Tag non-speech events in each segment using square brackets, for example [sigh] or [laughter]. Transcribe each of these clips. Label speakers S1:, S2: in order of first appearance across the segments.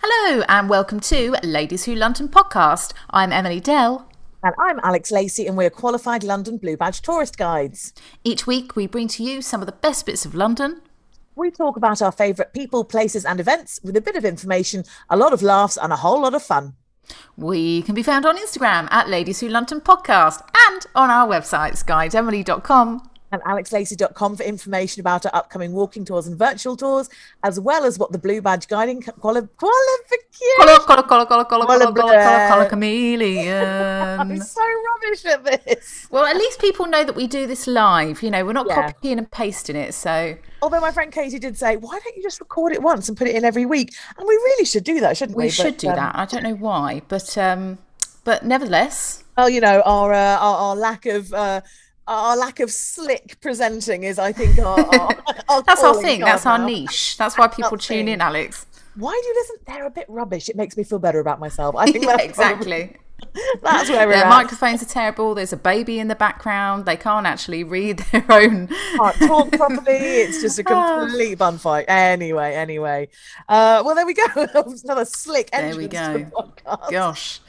S1: Hello, and welcome to Ladies Who London podcast. I'm Emily Dell.
S2: And I'm Alex Lacey, and we're qualified London Blue Badge tourist guides.
S1: Each week, we bring to you some of the best bits of London.
S2: We talk about our favourite people, places, and events with a bit of information, a lot of laughs, and a whole lot of fun.
S1: We can be found on Instagram at Ladies Who London podcast and on our websites, guideemily.com
S2: and alexlacey.com for information about our upcoming walking tours and virtual tours, as well as what the Blue Badge Guiding quali- Qualification.
S1: Color, color, color, color, color, color, chameleon. [laughs]
S2: I'm so rubbish at this.
S1: Well, at least people know that we do this live. You know, we're not yeah. copying and pasting it. So,
S2: although my friend Katie did say, why don't you just record it once and put it in every week? And we really should do that, shouldn't we?
S1: We should but, do um, that. I don't know why, but um, but nevertheless,
S2: well, you know, our uh, our, our lack of. Uh, our lack of slick presenting is, I think, our, our, [laughs]
S1: our that's our thing. That's our niche. That's why people tune thing. in, Alex.
S2: Why do you listen? They're a bit rubbish. It makes me feel better about myself. I think [laughs]
S1: yeah, exactly.
S2: Probably, [laughs] that's where we're
S1: Their
S2: at.
S1: microphones are terrible. There's a baby in the background. They can't actually read their own.
S2: Can't talk properly. It's just a complete bun fight. Anyway, anyway. Uh, well, there we go. Another slick
S1: entrance there we go. The Gosh.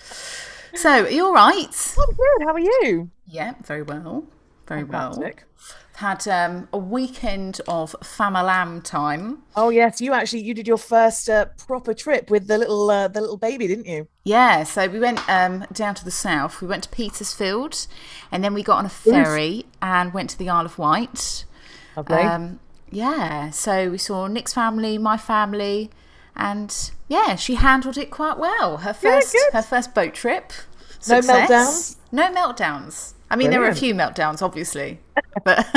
S1: So, are you all right?
S2: I'm good. How are you?
S1: Yeah, very well very Fantastic. well. Had um, a weekend of famalam time.
S2: Oh yes, you actually you did your first uh, proper trip with the little uh, the little baby, didn't you?
S1: Yeah, so we went um, down to the south. We went to Petersfield, and then we got on a ferry Oof. and went to the Isle of Wight.
S2: Lovely. Um,
S1: yeah, so we saw Nick's family, my family, and yeah, she handled it quite well. Her first yeah, her first boat trip. Success.
S2: No meltdowns.
S1: No meltdowns. I mean, Brilliant. there were a few meltdowns, obviously, but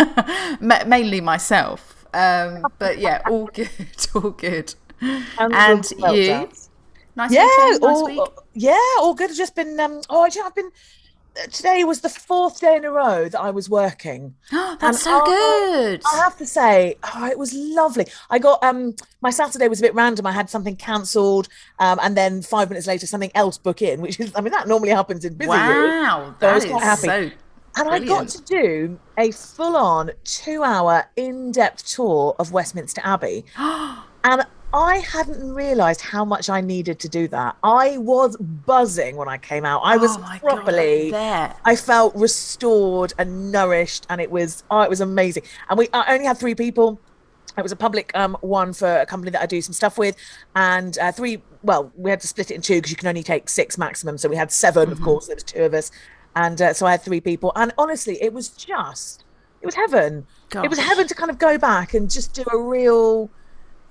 S1: [laughs] mainly myself. Um, but yeah, all [laughs] good, all good. And, and you? Nice yeah, weekend, nice
S2: all,
S1: week.
S2: Yeah, all good. I've just been. Um, oh, I've been. Today was the fourth day in a row that I was working.
S1: Oh, [gasps] that's and so I, good.
S2: I have to say, oh, it was lovely. I got um my Saturday was a bit random. I had something cancelled, um, and then five minutes later something else book in, which is I mean that normally happens in busy
S1: wow,
S2: years.
S1: Wow, so I was quite happy. So
S2: and Brilliant. I got to do a full on two hour in depth tour of Westminster Abbey. [gasps] and I hadn't realized how much I needed to do that. I was buzzing when I came out. I was oh properly
S1: God,
S2: I felt restored and nourished and it was oh it was amazing. And we I only had three people. It was a public um, one for a company that I do some stuff with, and uh, three. Well, we had to split it in two because you can only take six maximum. So we had 7 mm-hmm. of course. There was two of us, and uh, so I had three people. And honestly, it was just, it was heaven. Gosh. It was heaven to kind of go back and just do a real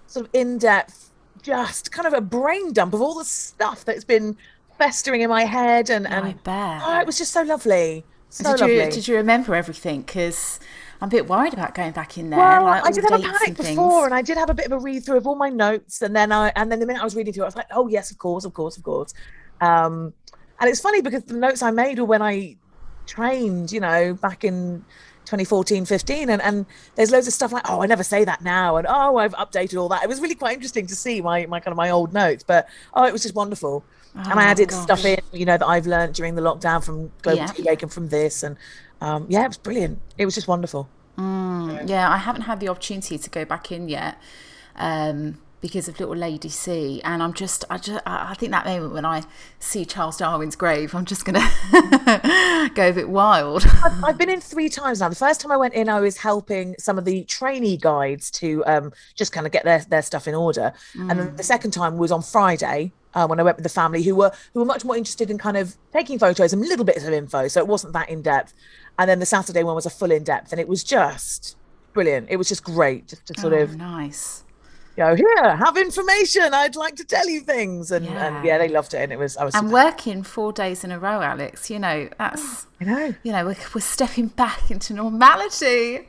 S2: sort of in depth, just kind of a brain dump of all the stuff that's been festering in my head. And, and
S1: I bet.
S2: Oh, it was just so lovely. So
S1: did
S2: lovely.
S1: You, did you remember everything? Because I'm a bit worried about going back in there.
S2: Well,
S1: like
S2: I did have a panic
S1: and
S2: before, and I did have a bit of a read through of all my notes, and then I and then the minute I was reading through, I was like, oh yes, of course, of course, of course. Um, and it's funny because the notes I made were when I trained, you know, back in 2014, 15. And, and there's loads of stuff like, oh, I never say that now. And oh, I've updated all that. It was really quite interesting to see my, my kind of my old notes. But oh, it was just wonderful. Oh, and I added gosh. stuff in, you know, that I've learned during the lockdown from Global yeah. Tea and from this. And um, yeah, it was brilliant. It was just wonderful.
S1: Mm, yeah, I haven't had the opportunity to go back in yet. Um, because of little Lady C, and I'm just, I just, I think that moment when I see Charles Darwin's grave, I'm just gonna [laughs] go a bit wild.
S2: I've, I've, been in three times now. The first time I went in, I was helping some of the trainee guides to um, just kind of get their their stuff in order, mm. and then the second time was on Friday. Uh, when I went with the family, who were who were much more interested in kind of taking photos and little bits of info, so it wasn't that in depth. And then the Saturday one was a full in depth, and it was just brilliant. It was just great, just to sort
S1: oh,
S2: of
S1: nice
S2: go here have information. I'd like to tell you things. And yeah, and, yeah. they loved it. And it was i was
S1: and working four days in a row alex you know that's
S2: you know.
S1: you know we're, we're stepping back into normality.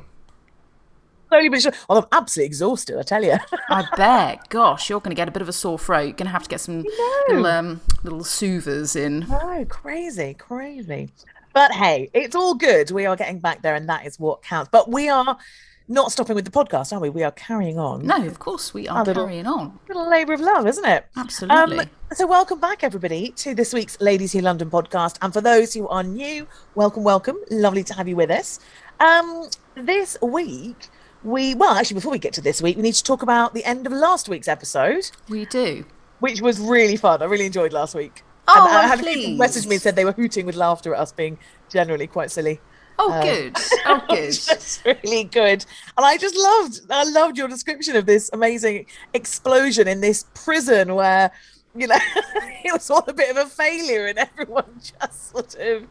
S2: Slowly but sure. Well i'm absolutely exhausted i tell you.
S1: I bet. Gosh you're going to get a bit of a sore throat. You're going to have to get some little um little soothers in.
S2: Oh crazy crazy. But hey it's all good. We are getting back there and that is what counts. But we are not stopping with the podcast, are we? We are carrying on.
S1: No, of course we are little, carrying on.
S2: Little labour of love, isn't it?
S1: Absolutely. Um,
S2: so, welcome back, everybody, to this week's Ladies Here London podcast. And for those who are new, welcome, welcome. Lovely to have you with us. Um, this week, we well, actually, before we get to this week, we need to talk about the end of last week's episode.
S1: We do,
S2: which was really fun. I really enjoyed last week.
S1: Oh,
S2: and
S1: I
S2: had
S1: please.
S2: people message me and said they were hooting with laughter at us being generally quite silly.
S1: Oh, um, good. [laughs] Oh, good.
S2: That's really good. And I just loved, I loved your description of this amazing explosion in this prison where, you know, [laughs] it was all a bit of a failure and everyone [laughs] just sort of,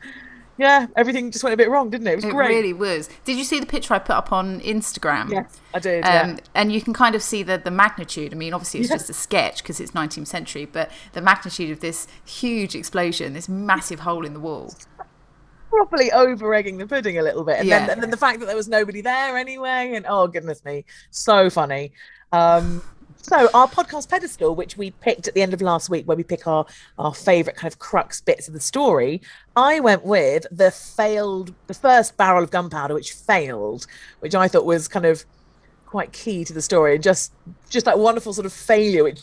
S2: yeah, everything just went a bit wrong, didn't it? It was
S1: it
S2: great.
S1: really was. Did you see the picture I put up on Instagram?
S2: Yes, I did. Um, yeah.
S1: And you can kind of see the, the magnitude. I mean, obviously, it's just a sketch because it's 19th century, but the magnitude of this huge explosion, this massive hole in the wall
S2: properly over egging the pudding a little bit. And, yeah. then, and then the fact that there was nobody there anyway. And oh, goodness me, so funny. Um, so our podcast pedestal, which we picked at the end of last week, where we pick our our favorite kind of crux bits of the story, I went with the failed, the first barrel of gunpowder, which failed, which I thought was kind of quite key to the story, and just just that wonderful sort of failure, which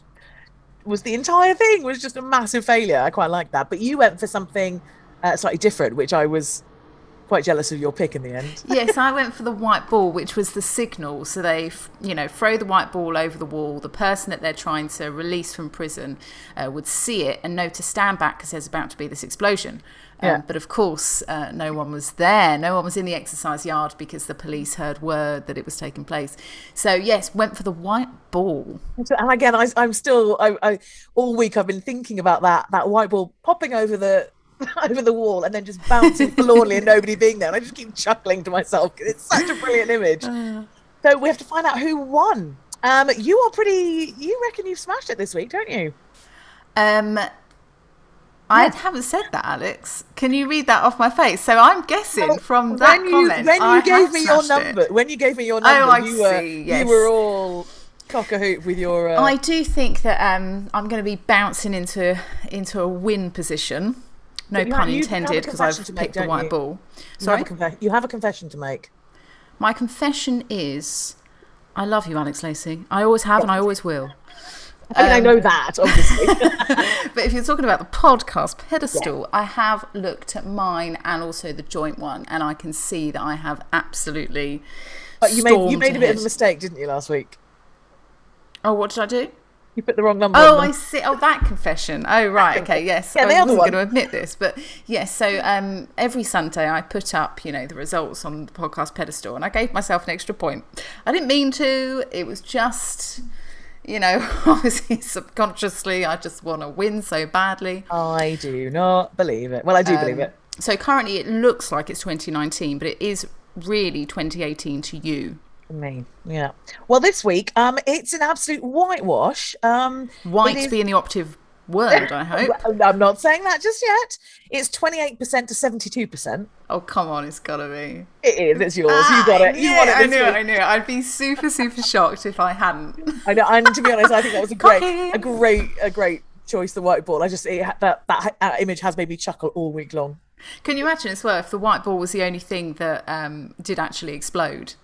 S2: was the entire thing was just a massive failure. I quite like that. But you went for something uh, slightly different, which I was quite jealous of your pick in the end. [laughs]
S1: yes, I went for the white ball, which was the signal. So they, you know, throw the white ball over the wall. The person that they're trying to release from prison uh, would see it and know to stand back because there's about to be this explosion. Um, yeah. But of course, uh, no one was there. No one was in the exercise yard because the police heard word that it was taking place. So yes, went for the white ball.
S2: And again, I, am still I, I, all week I've been thinking about that that white ball popping over the [laughs] over the wall and then just bouncing forlornly and nobody being there. And I just keep chuckling to myself. Because it's such a brilliant image. [sighs] Uh. So we have to find out who won. Um, you are pretty. You reckon you've smashed it this week, don't you?
S1: Um, I yeah. haven't said that, Alex. Can you read that off my face? So I'm guessing well, from that
S2: when
S1: comment.
S2: You, when you
S1: I
S2: gave me your number, it. when you gave me your number, oh, you see, were yes. you were all cock a hoop with your. Uh...
S1: I do think that um, I'm going to be bouncing into into a win position. No pun intended, because I've picked make, the white you? ball.
S2: Sorry? You have, you have, a confession to make.
S1: My confession is I love you, Alex Lacey. I always have and I always will.
S2: I mean, um, I know that, obviously. [laughs] [laughs]
S1: but if you're talking about the podcast pedestal, yeah. I have looked at mine and also the joint one, and I can see that I have absolutely.
S2: But you made you made a bit of a mistake, didn't you, last week?
S1: Oh, what did I do?
S2: You put the wrong number.
S1: Oh, I see. Oh, that confession. Oh, right. [laughs] Okay. Yes. yeah, the I wasn't going to admit this, but yes. So um, every Sunday I put up, you know, the results on the podcast pedestal, and I gave myself an extra point. I didn't mean to. It was just, you know, [laughs] obviously subconsciously, I just want to win so badly.
S2: I do not believe it. Well, I do um, believe it.
S1: So currently, it looks like it's 2019, but it is really 2018 to you
S2: me. Yeah. Well, this week, um, it's an absolute whitewash. Um,
S1: White is... being the operative word, I hope. [laughs]
S2: I'm not saying that just yet. It's 28% to 72%.
S1: Oh, come on, it's gotta be.
S2: It is, it's yours. Ah, you got it. You
S1: yeah,
S2: want it.
S1: I knew
S2: week.
S1: it, I knew it. I'd be super, super shocked if I hadn't.
S2: I know, and to be honest, I think that was a [laughs] great, a great, a great choice, the white ball. I just, it, that, that uh, image has made me chuckle all week long.
S1: Can you imagine as well if the white ball was the only thing that um, did actually explode?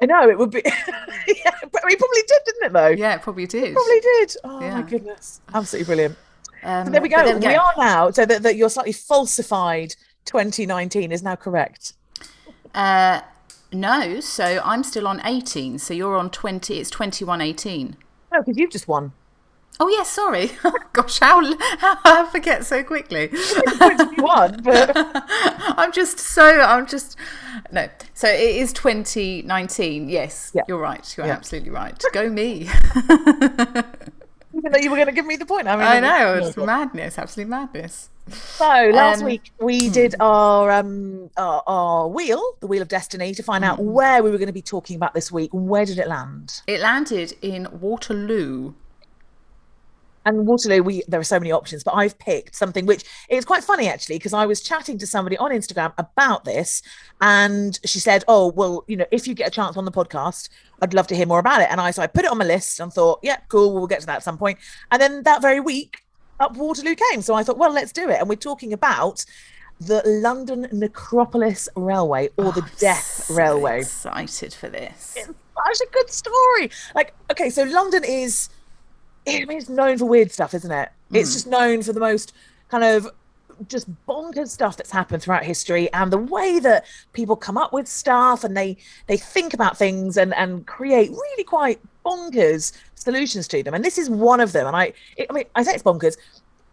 S2: I know it would be. [laughs] yeah, but it probably did, didn't it? Though.
S1: Yeah, it probably did.
S2: It probably did. Oh yeah. my goodness, absolutely brilliant. Um, so there we go. We are now. So that, that your slightly falsified 2019 is now correct.
S1: Uh, no. So I'm still on 18. So you're on 20. It's 2118.
S2: Oh, because you've just won.
S1: Oh yeah, sorry. [laughs] Gosh, how, how I forget so quickly. [laughs]
S2: won, but [laughs]
S1: I'm just so I'm just no. So it is 2019. Yes, yeah. you're right. You're yeah. absolutely right. Go me.
S2: Even though you were going to give me the point. I mean,
S1: I know it's madness, absolute madness.
S2: So last um, week we hmm. did our, um, our, our wheel, the wheel of destiny, to find out hmm. where we were going to be talking about this week. Where did it land?
S1: It landed in Waterloo
S2: and Waterloo, we there are so many options, but I've picked something which is quite funny actually because I was chatting to somebody on Instagram about this, and she said, "Oh, well, you know, if you get a chance on the podcast, I'd love to hear more about it." And I so I put it on my list and thought, "Yeah, cool, we'll get to that at some point." And then that very week, up Waterloo came, so I thought, "Well, let's do it." And we're talking about the London Necropolis Railway or oh, the Death
S1: so
S2: Railway.
S1: Excited for this!
S2: It's such a good story. Like, okay, so London is I mean, it's known for weird stuff, isn't it? Mm. It's just known for the most kind of just bonkers stuff that's happened throughout history and the way that people come up with stuff and they they think about things and and create really quite bonkers solutions to them. And this is one of them. And i it, i mean i say it's bonkers.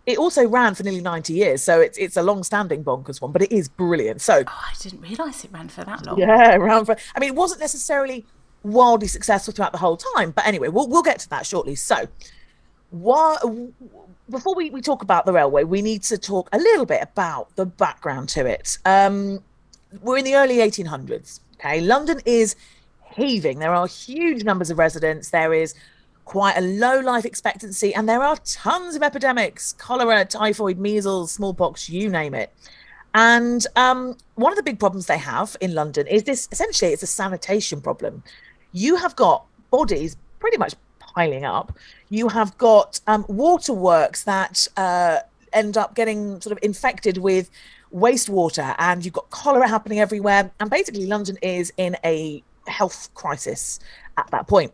S2: It also ran for nearly 90 years. So it's it's a long-standing bonkers one but it is brilliant. So
S1: oh i didn't realize it ran for that long.
S2: Yeah around for i mean it wasn't necessarily wildly successful throughout the whole time but anyway we'll, we'll get to that shortly. So what before we, we talk about the railway we need to talk a little bit about the background to it. Um, we're in the early 1800s okay? London is heaving. There are huge numbers of residents. There is quite a low life expectancy and there are tons of epidemics cholera typhoid measles smallpox you name it. And um, one of the big problems they have in london is this essentially it's a sanitation problem. You have got bodies pretty much piling up. You have got um, waterworks that uh, end up getting sort of infected with wastewater, and you've got cholera happening everywhere. And basically, London is in a health crisis at that point.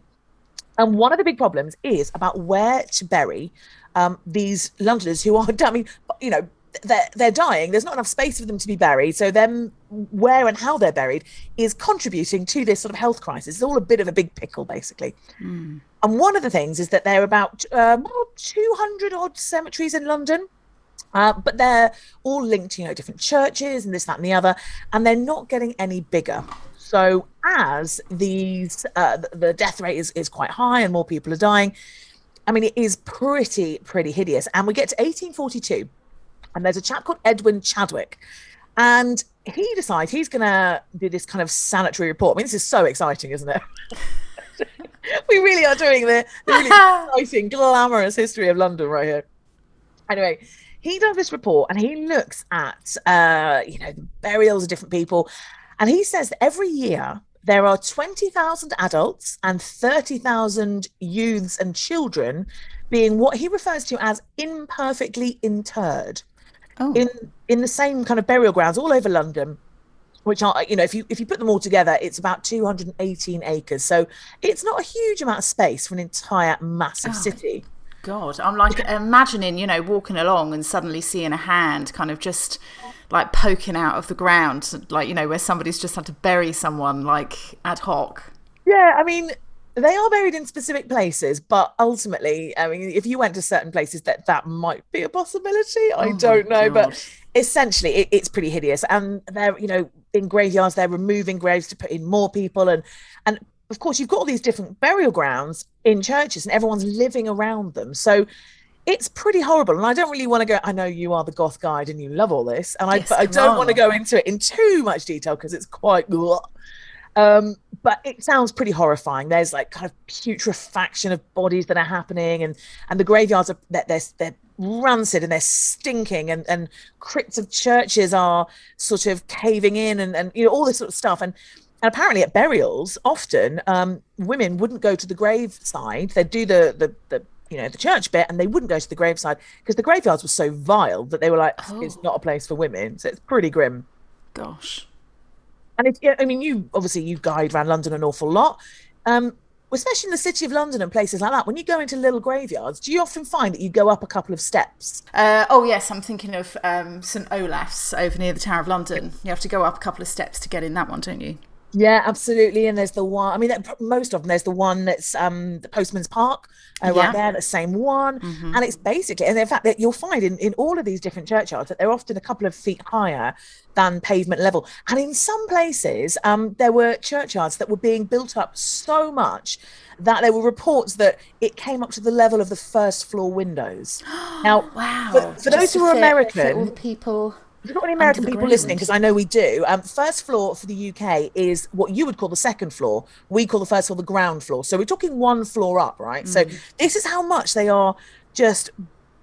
S2: And one of the big problems is about where to bury um, these Londoners who are, [laughs] I mean, you know, they're they're dying. There's not enough space for them to be buried. So them where and how they're buried is contributing to this sort of health crisis. It's all a bit of a big pickle, basically. Mm. And one of the things is that there are about um, 200 odd cemeteries in London. Uh, but they're all linked to you know different churches and this that and the other and they're not getting any bigger so as these uh, the death rate is, is quite high and more people are dying i mean it is pretty pretty hideous and we get to 1842 and there's a chap called Edwin Chadwick. And he decides he's going to do this kind of sanitary report. I mean, this is so exciting, isn't it? [laughs] we really are doing the, the really [laughs] exciting, glamorous history of London right here. Anyway, he does this report and he looks at, uh, you know, the burials of different people. And he says that every year there are 20,000 adults and 30,000 youths and children being what he refers to as imperfectly interred oh. in in the same kind of burial grounds all over London which are you know if you if you put them all together it's about 218 acres. So it's not a huge amount of space for an entire massive oh, city.
S1: God i'm like imagining you know walking along and suddenly seeing a hand kind of just like poking out of the ground like you know where somebody's just had to bury someone like ad hoc.
S2: Yeah i mean they are buried in specific places, but ultimately, I mean, if you went to certain places, that that might be a possibility. I oh don't know, God. but essentially, it, it's pretty hideous. And they're, you know, in graveyards, they're removing graves to put in more people, and and of course, you've got all these different burial grounds in churches, and everyone's living around them. So it's pretty horrible. And I don't really want to go. I know you are the goth guide and you love all this, and yes, I, I don't want to go into it in too much detail because it's quite. Um, but it sounds pretty horrifying. There's like kind of putrefaction of bodies that are happening, and and the graveyards are they're they're, they're rancid and they're stinking, and and crypts of churches are sort of caving in, and and you know all this sort of stuff, and. And apparently, at burials, often um, women wouldn't go to the graveside. They'd do the, the the you know the church bit, and they wouldn't go to the graveside because the graveyards were so vile that they were like, oh. it's not a place for women. So it's pretty grim.
S1: Gosh.
S2: And I mean, you obviously you guide around London an awful lot, um, especially in the city of London and places like that. When you go into little graveyards, do you often find that you go up a couple of steps?
S1: Uh, oh yes, I'm thinking of um, St Olave's over near the Tower of London. You have to go up a couple of steps to get in that one, don't you?
S2: Yeah, absolutely. And there's the one. I mean, most of them. There's the one that's um the Postman's Park, uh, yeah. right there, the same one. Mm-hmm. And it's basically, and in fact, that you'll find in in all of these different churchyards that they're often a couple of feet higher than pavement level. And in some places, um, there were churchyards that were being built up so much that there were reports that it came up to the level of the first floor windows. [gasps] Now,
S1: wow!
S2: For, for those who are American,
S1: all the people
S2: We've got any American people ground. listening because I know we do. Um, first floor for the UK is what you would call the second floor. We call the first floor the ground floor. So we're talking one floor up, right? Mm. So this is how much they are just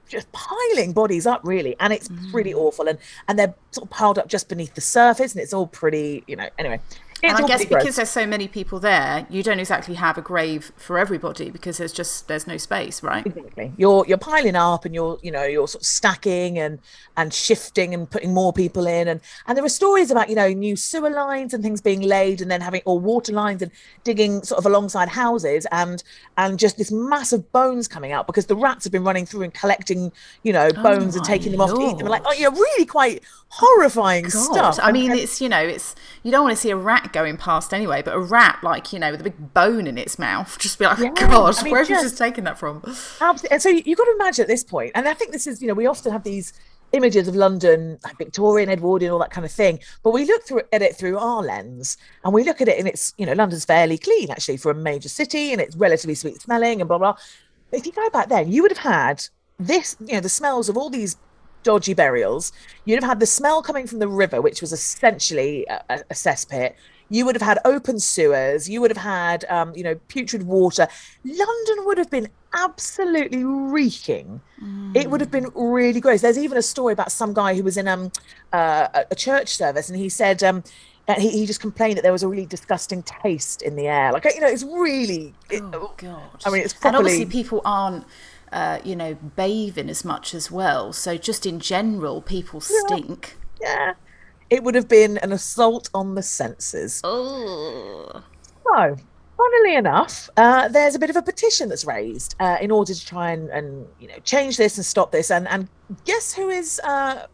S2: just piling bodies up really and it's mm. pretty awful and and they're sort of piled up just beneath the surface and it's all pretty you know anyway
S1: and I guess because there's so many people there, you don't exactly have a grave for everybody because there's just there's no space, right?
S2: Exactly. You're you're piling up and you're you know you're sort of stacking and and shifting and putting more people in and and there are stories about you know new sewer lines and things being laid and then having or water lines and digging sort of alongside houses and and just this massive bones coming out because the rats have been running through and collecting you know oh bones oh and taking them off to eat them. Like oh, you're really quite horrifying God. stuff.
S1: I mean, it's you know, it's you don't want to see a rat going past anyway, but a rat like you know with a big bone in its mouth, [laughs] just be like, yeah. [laughs] God, I mean, where have you just taken that from?
S2: Absolutely. And so you've got to imagine at this point, and I think this is you know we often have these images of London, like Victorian, Edwardian, all that kind of thing. But we look through at it through our lens, and we look at it, and it's you know London's fairly clean actually for a major city, and it's relatively sweet smelling, and blah blah. But if you go back then, you would have had this, you know, the smells of all these dodgy burials. You'd have had the smell coming from the river, which was essentially a, a cesspit. You would have had open sewers. You would have had, um, you know, putrid water. London would have been absolutely reeking. Mm. It would have been really gross. There's even a story about some guy who was in um, uh, a church service, and he said um, he, he just complained that there was a really disgusting taste in the air. Like you know, it's really. It,
S1: oh God!
S2: I mean, it's properly.
S1: And obviously, people aren't uh, you know, bathing as much as well. So just in general, people stink.
S2: Yeah. yeah. It would have been an assault on the senses.
S1: Oh.
S2: So, funnily enough, uh, there's a bit of a petition that's raised uh, in order to try and, and you know change this and stop this. And and guess who is uh,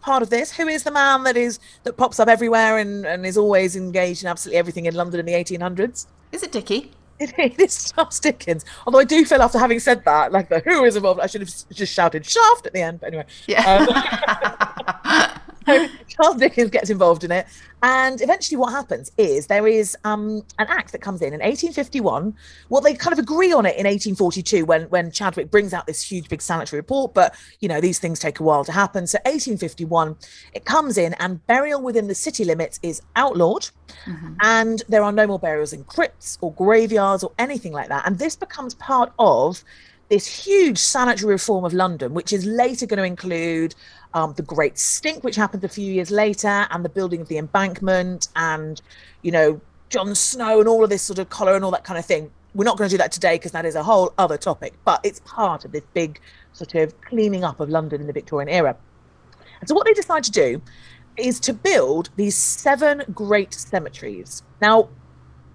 S2: part of this? Who is the man that is that pops up everywhere and, and is always engaged in absolutely everything in London in the 1800s?
S1: Is it Dickie?
S2: It is Charles Dickens. Although I do feel after having said that, like the who is involved, I should have just shouted Shaft at the end. But anyway,
S1: yeah.
S2: Um, [laughs] [laughs] Charles Dickens gets involved in it. And eventually, what happens is there is um, an act that comes in in 1851. Well, they kind of agree on it in 1842 when, when Chadwick brings out this huge, big sanitary report. But, you know, these things take a while to happen. So, 1851, it comes in, and burial within the city limits is outlawed. Mm-hmm. And there are no more burials in crypts or graveyards or anything like that. And this becomes part of this huge sanitary reform of London, which is later going to include um, the Great Stink, which happened a few years later, and the building of the embankment, and you know John Snow and all of this sort of cholera and all that kind of thing. We're not going to do that today because that is a whole other topic, but it's part of this big sort of cleaning up of London in the Victorian era. And so what they decide to do is to build these seven great cemeteries. Now,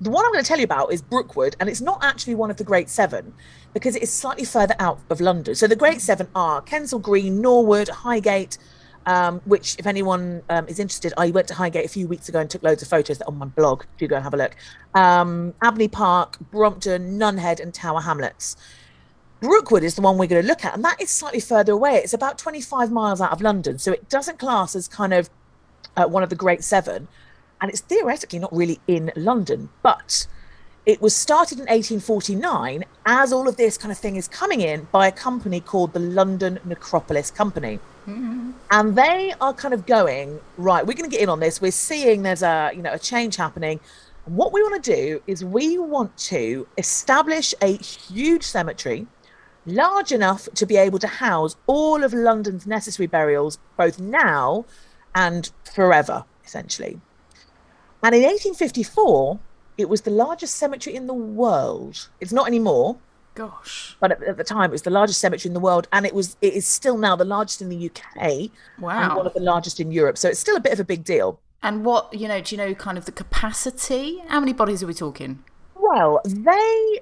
S2: the one I'm going to tell you about is Brookwood, and it's not actually one of the Great Seven because it is slightly further out of London. So the Great Seven are Kensal Green, Norwood, Highgate, um, which, if anyone um, is interested, I went to Highgate a few weeks ago and took loads of photos on my blog. Do go and have a look. Um, Abney Park, Brompton, Nunhead, and Tower Hamlets. Brookwood is the one we're going to look at, and that is slightly further away. It's about 25 miles out of London, so it doesn't class as kind of uh, one of the Great Seven and it's theoretically not really in London, but it was started in 1849 as all of this kind of thing is coming in by a company called the London Necropolis Company. Mm-hmm. And they are kind of going, right, we're going to get in on this. We're seeing there's a, you know, a change happening. And what we want to do is we want to establish a huge cemetery large enough to be able to house all of London's necessary burials, both now and forever, essentially. And in 1854, it was the largest cemetery in the world. It's not anymore.
S1: Gosh.
S2: But at, at, the time, it was the largest cemetery in the world, and it was it is still now the largest in the UK.
S1: Wow.
S2: And one of the largest in Europe. So it's still a bit of a big deal.
S1: And what you know? Do you know kind of the capacity? How many bodies are we talking?
S2: Well, they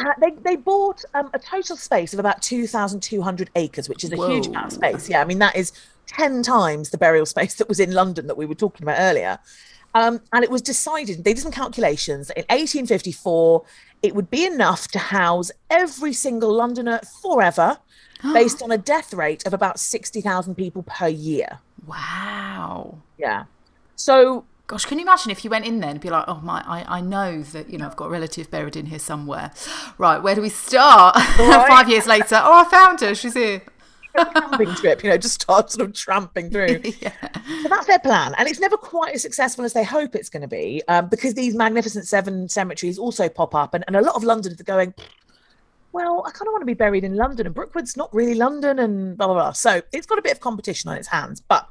S2: uh, they they bought um, a total space of about two thousand two hundred acres, which is a Whoa. huge amount of space. Yeah, I mean that is ten times the burial [laughs] space that was in London that we were talking about earlier. Um, and it was decided, they did some calculations, in 1854, it would be enough to house every single Londoner forever [gasps] based on a death rate of about 60,000 people per year.
S1: Wow.
S2: Yeah. So
S1: Gosh, can you imagine if you went in there and be like, oh my, I, I know that you know I've got a relative buried in here somewhere. [gasps] Right, where do we start? [laughs]
S2: Right.
S1: Five years later, oh, I found her. She's here.
S2: Camping trip, you know, just start sort of tramping through. [laughs]
S1: yeah.
S2: So that's their plan, and it's never quite as successful as they hope it's going to be, um, because these magnificent seven cemeteries also pop up, and, and a lot of Londoners are going. Well, I kind of want to be buried in London, and Brookwood's not really London, and blah blah blah. So it's got a bit of competition on its hands. But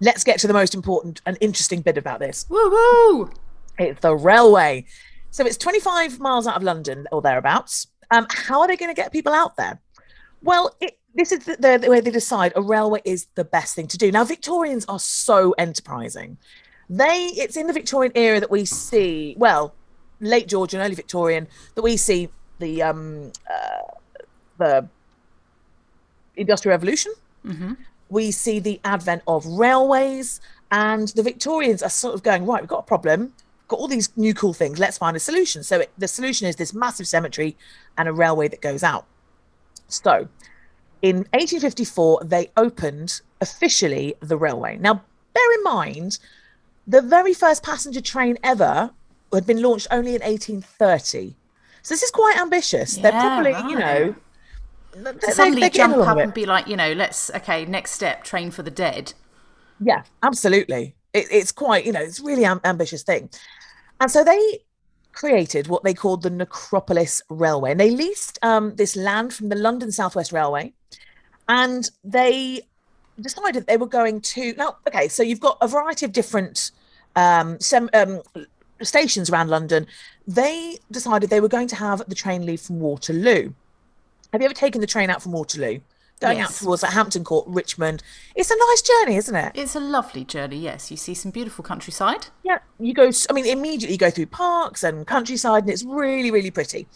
S2: let's get to the most important and interesting bit about this.
S1: Woo woo.
S2: It's the railway. So it's 25 miles out of London or thereabouts. Um, how are they going to get people out there? Well, it, this is the, the, way they decide a railway is the best thing to do. Now, Victorians are so enterprising. They, it's in the Victorian era that we see, well, late Georgian, early Victorian, that we see the um, uh, the Industrial Revolution. We see the advent of railways, and the Victorians are sort of going right. We've got a problem. Got all these new cool things. Let's find a solution. So it, the solution is this massive cemetery and a railway that goes out. So in 1854, they opened officially the railway. Now, bear in mind, the very first passenger train ever had been launched only in 1830. So this is quite ambitious. They're
S1: Yeah,
S2: probably, you know, they-
S1: Suddenly
S2: they're
S1: jump up and be like, you know, let's okay, next step, train for the dead.
S2: Yeah, absolutely. It, it's quite, you know, it's really am- ambitious thing. And so they created what they called the Necropolis Railway, and they leased um, this land from the London Southwest Railway, and they decided they were going to now. Okay, so you've got a variety of different um, sem- um, stations around London. They decided they were going to have the train leave from Waterloo. Have you ever taken the train out from Waterloo? Going out towards like, Hampton Court, Richmond. It's a nice journey, isn't it?
S1: It's a lovely journey. Yes, you see some beautiful countryside.
S2: Yeah, you go. I mean, immediately you go through parks and countryside, and it's really, really pretty.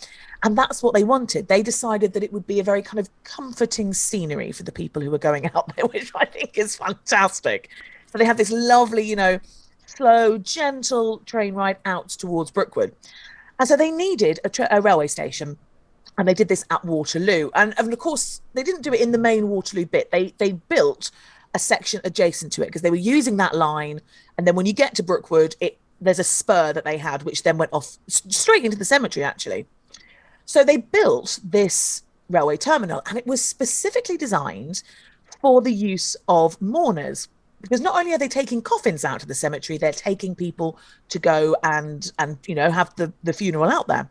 S2: And that's what they wanted. They decided that it would be a very kind of comforting scenery for the people who were going [laughs] out there, which I think is fantastic. So they have this lovely, you know, slow, gentle train ride out towards Brookwood. And so they needed a, tra- a railway station and they did this at Waterloo. And, and of course, they didn't do it in the main Waterloo bit. They they built a section adjacent to it because they were using that line. And then when you get to Brookwood, it there's a spur that they had, which then went off straight into the cemetery. Actually, so they built this railway terminal, and it was specifically designed for the use of mourners. Because not only are they taking coffins out to the cemetery, they're taking people to go and and you know have the the funeral out there.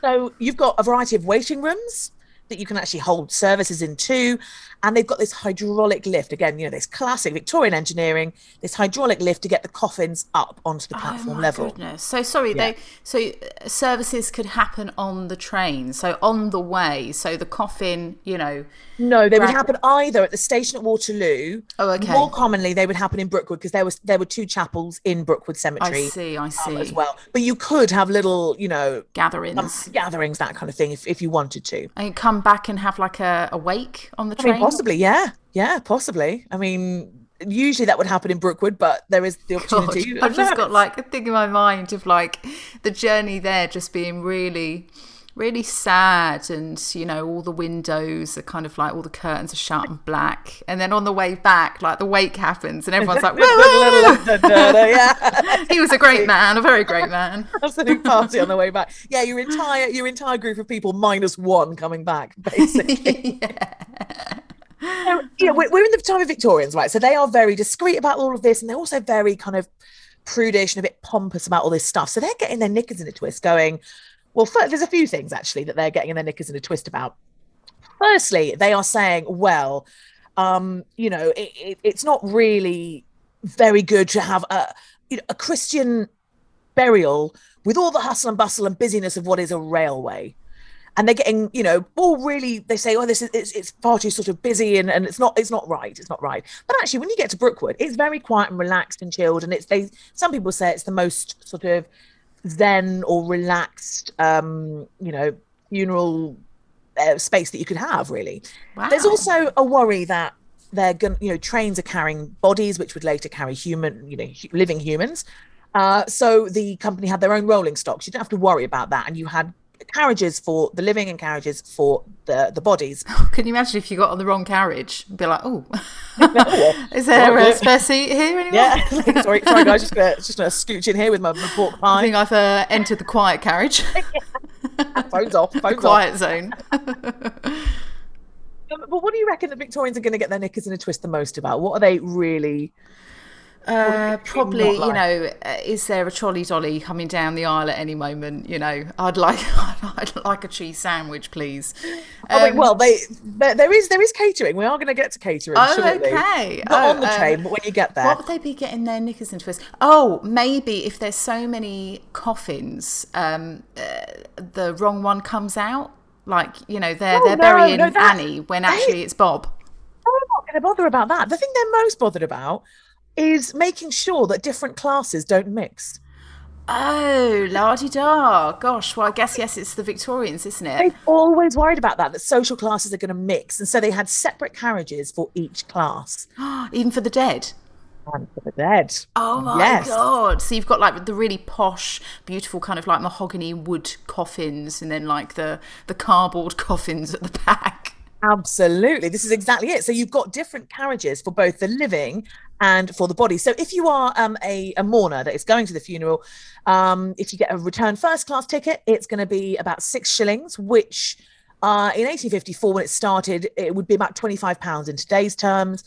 S2: So you've got a variety of waiting rooms that you can actually hold services in two. And they've got this hydraulic lift. Again, you know, this classic Victorian engineering, this hydraulic lift to get the coffins up onto the platform
S1: oh my
S2: level.
S1: Goodness. So sorry,
S2: Yeah.
S1: they so uh, services could happen on the train, so on the way. So the coffin, you know,
S2: No, they would happen either at the station at Waterloo.
S1: Oh, okay.
S2: More commonly, they would happen in Brookwood because there was there were two chapels in Brookwood Cemetery
S1: I see, I
S2: um,
S1: see.
S2: as well. But you could have little, you know,
S1: Gatherings.
S2: gatherings, that kind of thing, if, if you wanted to.
S1: And come back and have like a, a wake on the
S2: I
S1: train.
S2: mean, possibly, yeah, yeah, possibly. I mean, usually that would happen in Brookwood, but there is the
S1: God,
S2: opportunity.
S1: I've just got like a thing in my mind of like the journey there just being really, really sad, and you know all the windows are kind of like all the curtains are shut and black, and then on the way back, like the wake happens, and everyone's like, [laughs]
S2: yeah, [laughs]
S1: he was a great man, a very great man. [laughs]
S2: absolute party on the way back. Yeah, your entire your entire group of people minus one coming back, basically. So, you know, we're, we're in the time of Victorians, right? So they are very discreet about all of this, and they're also very kind of prudish and a bit pompous about all this stuff. So they're getting their knickers in a twist, going, well, fir- there's a few things actually that they're getting their knickers in a twist about. Firstly, they are saying, well, um, you know, it, it, it's not really very good to have a, you know, a Christian burial with all the hustle and bustle and busyness of what is a railway and they're getting you know all really they say oh this is it's, it's far too sort of busy and, and it's not it's not right it's not right but actually when you get to brookwood it's very quiet and relaxed and chilled and it's they some people say it's the most sort of zen or relaxed um you know funeral uh, space that you could have really there's also a worry that they're going, you know, trains are carrying bodies which would later carry human, you know, living humans. Uh, so the company had their own rolling stocks. You don't have to worry about that, and you had carriages for the living and carriages for the the bodies.
S1: Can you imagine if you got on the wrong carriage and be like, oh, [laughs] is there a spare seat here anymore?
S2: Yeah, [laughs] [laughs] sorry, sorry guys, just gonna just gonna scooch in here with my, my pork pie.
S1: I think I've uh, entered the quiet carriage.
S2: phones off, phones
S1: quiet
S2: off.
S1: zone.
S2: Um, but what do you reckon the Victorians are going to get their knickers in a twist the most about? What are they really?
S1: Uh, probably, you know, uh, is there a trolley dolly coming down the aisle at any moment? You know, I'd like, [laughs] I'd like a cheese sandwich, please.
S2: Um, I mean, well, they there, there is there is catering. We are going to get to catering.
S1: Oh, okay.
S2: Not
S1: oh,
S2: on the
S1: uh,
S2: train, but when you get there.
S1: What would they be getting their knickers into? Twist? Oh, maybe if there's so many coffins, um, uh, the wrong one comes out. Like you know, they're
S2: Oh,
S1: they're
S2: no,
S1: burying
S2: no,
S1: Annie when actually it's Bob.
S2: I'm not going to bother about that. The thing they're most bothered about is making sure that different classes don't mix.
S1: Oh, la di da. Gosh, well, I guess yes, it's the Victorians, isn't it?
S2: They've always worried about that, that social classes are going to mix. And so they had separate carriages for each class. [gasps]
S1: Even for the dead.
S2: And for the dead.
S1: Oh my
S2: Yes.
S1: god! So you've got like the really posh, beautiful kind of like mahogany wood coffins, and then like the the cardboard [laughs] coffins at the back.
S2: Absolutely. This is exactly it. So you've got different carriages for both the living and for the body. So if you are um, a, a mourner that is going to the funeral, um, if you get a return first class ticket, it's going to be about six shillings, which uh, in 1854, when it started, it would be about 25 pounds in today's terms.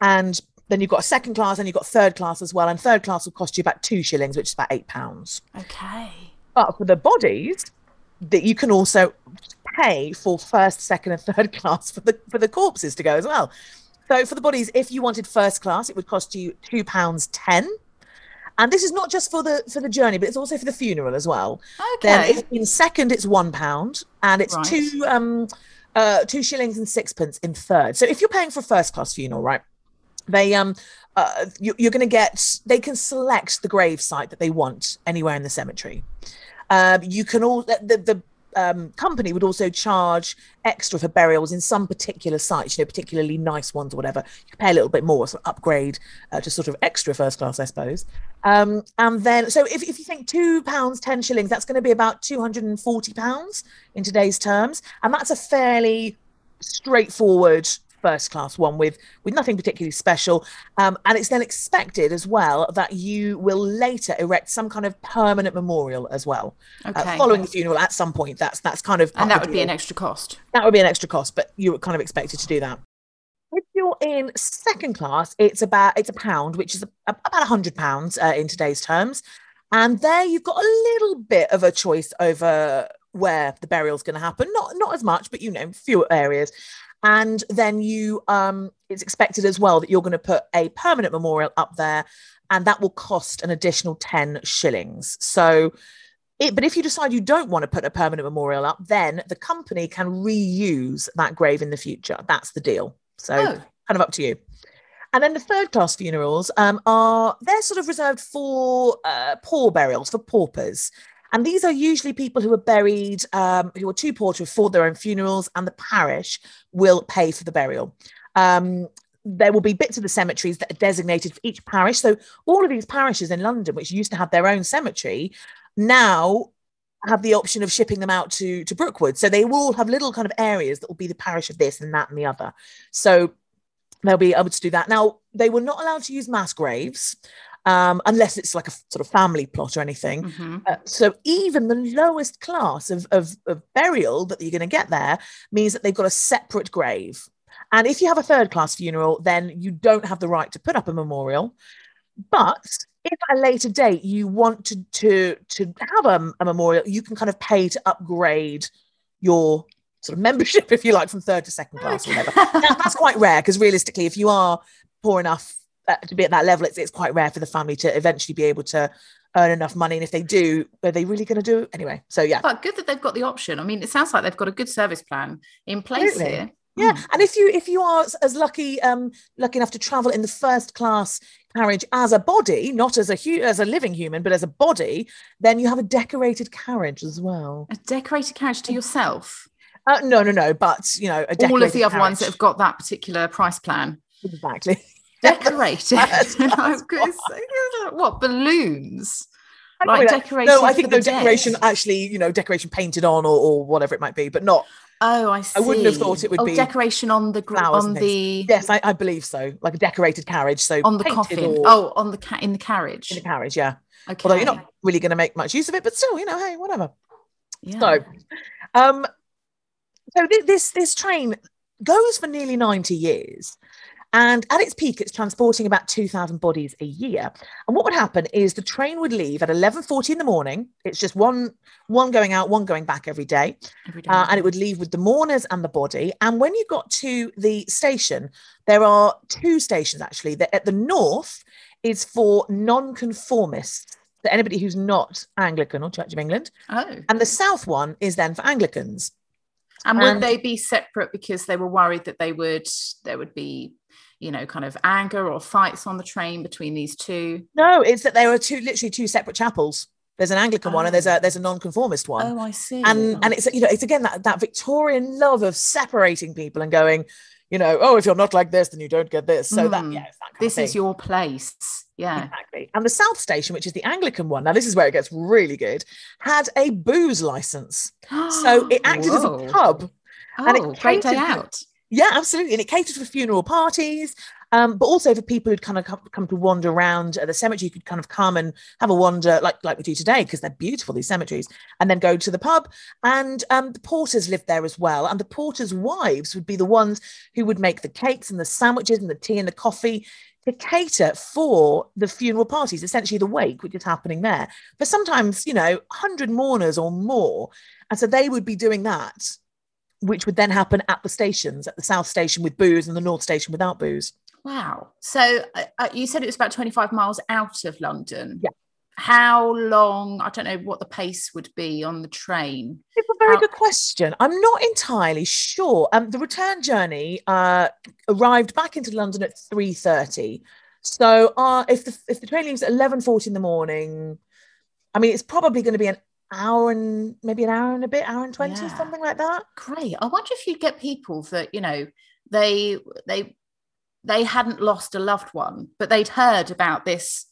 S2: And then you've got a second class and you've got third class as well. And third class will cost you about two shillings, which is about eight pounds.
S1: Okay.
S2: But for the bodies, that you can also pay for first, second, and third [laughs] class for the for the corpses to go as well. So for the bodies, if you wanted first class, it would cost you two pounds ten. And this is not just for the for the journey, but it's also for the funeral as well. Then
S1: Okay.
S2: if in second, it's one pound, and it's
S1: Right.
S2: two um uh two shillings and sixpence in third. So if you're paying for a first class funeral, right? They um uh, you, you're going to get they can select the grave site that they want anywhere in the cemetery. Um, you can all the, the um, company would also charge extra for burials in some particular sites, you know, particularly nice ones or whatever. You pay a little bit more, so upgrade uh, to sort of extra first class, I suppose. Um, and then, so if, if you think two pounds ten shillings, that's going to be about two hundred and forty pounds in today's terms, and that's a fairly straightforward first class one with with nothing particularly special. Um, and it's then expected as well that you will later erect some kind of permanent memorial as well. Uh,
S1: Okay.
S2: following the funeral at some point that's that's kind of
S1: And that would
S2: the
S1: be an extra cost.
S2: that would be an extra cost but you were kind of expected to do that. If you're in second class it's about it's a pound which is a, about a hundred pounds uh, in today's terms. And there you've got a little bit of a choice over where the burial's going to happen. Not not as much but you know fewer areas and then you um it's expected as well that you're going to put a permanent memorial up there and that will cost an additional 10 shillings so it, but if you decide you don't want to put a permanent memorial up, then the company can reuse that grave in the future. That's the deal. So
S1: Oh.
S2: kind of up to you. And then the third class funerals um, are they're sort of reserved for uh, poor burials for paupers, and these are usually people who are buried um, who are too poor to afford their own funerals, and the parish will pay for the burial. Um, there will be bits of the cemeteries that are designated for each parish. So all of these parishes in London, which used to have their own cemetery, now have the option of shipping them out to to Brookwood. So they will have little kind of areas that will be the parish of this and that and the other. So they'll be able to do that. Now they were not allowed to use mass graves. Um, unless it's like a sort of family plot or anything.
S1: Mhm.
S2: Uh, so even the lowest class of, of, of burial that you're going to get there means that they've got a separate grave. And if you have a third class funeral, then you don't have the right to put up a memorial. But if at a later date you want to to to have a, a memorial, you can kind of pay to upgrade your sort of [laughs] membership, if you like, from third to second class or whatever. That- that's quite rare because realistically, if you are poor enough uh, to be at that level, it's it's quite rare for the family to eventually be able to earn enough money. And if they do, are they really going to do it anyway? So yeah,
S1: But good that they've got the option. I mean, it sounds like they've got a good service plan in place
S2: Absolutely.
S1: here.
S2: Yeah,
S1: Mm.
S2: and if you if you are as- lucky um lucky enough to travel in the first class carriage as a body, not as a hu- as a living human, but as a body, then you have a decorated carriage as well.
S1: A decorated carriage to yourself.
S2: Uh, no, no, no, but you know, a
S1: All of the other ones that have got that particular price plan.
S2: Exactly. [laughs]
S1: Decorated. [laughs] what balloons?
S2: like decoration. No, I think the, decoration actually, you know, decoration painted on or, or whatever it might be, but not.
S1: Oh, I see.
S2: I wouldn't have thought it would
S1: oh,
S2: be
S1: decoration on the flowers on the.
S2: Yes, I, I, believe so. Like a decorated carriage. So
S1: on the coffin. Or... Oh, on the cat in the carriage.
S2: In the carriage, yeah. Okay. Although you're not really going to make much use of it, but still, you know, hey, whatever. Yeah. So, um, so th- this this train goes for nearly ninety years. And at its peak, it's transporting about 2,000 bodies a year. And what would happen is the train would leave at 11.40 in the morning. It's just one, one going out, one going back every day. Every day. Uh, and it would leave with the mourners and the body. And when you got to the station, there are two stations actually. That at the north is for non-conformists. So anybody who's not Anglican or Church of England.
S1: Oh.
S2: And the south one is then for Anglicans.
S1: And would they be separate because they were worried that they would there would be you know, kind of anger or fights on the train between these two?
S2: No, it's that there are two, literally two separate chapels. There's an Anglican oh. one and there's a oh. there's a non-conformist one.
S1: Oh, I see.
S2: And oh. and it's you know it's again that that Victorian love of separating people and going, you know, oh, if you're not like this, then you don't get this. So mm. that yeah, that
S1: this is your place. Yeah,
S2: exactly. And the South Station, which is the Anglican one, now this is where it gets really good, had a booze license, so it [gasps] acted as a pub.
S1: Oh, and it great day out.
S2: Yeah, absolutely. And it catered for funeral parties, um, but also for people who'd kind of come, come to wander around the cemetery. You could kind of come and have a wander, like like we do today, because they're beautiful these cemeteries, and then go to the pub. And um, the porters lived there as well, and the porters' wives would be the ones who would make the cakes and the sandwiches and the tea and the coffee to cater for the funeral parties, essentially the wake, which is happening there. But sometimes, you know, 100 mourners or more. And so they would be doing that which would then happen at the stations, at the South Station with booze and the North Station without booze.
S1: Wow. So uh, uh you said it was about 25 miles out of London.
S2: Yeah.
S1: How long? I don't know what the pace would be on the train.
S2: It's a very
S1: How-
S2: good question. I'm not entirely sure. Um, the return journey uh, arrived back into London at 3:30. So uh, if the if the train leaves at 11:40 in the morning, I mean, it's probably going to be an hour and maybe an hour and a bit, hour and 20, yeah. something like that.
S1: Great. I wonder if you'd get people that, you know, they they they hadn't lost a loved one, but they'd heard about this,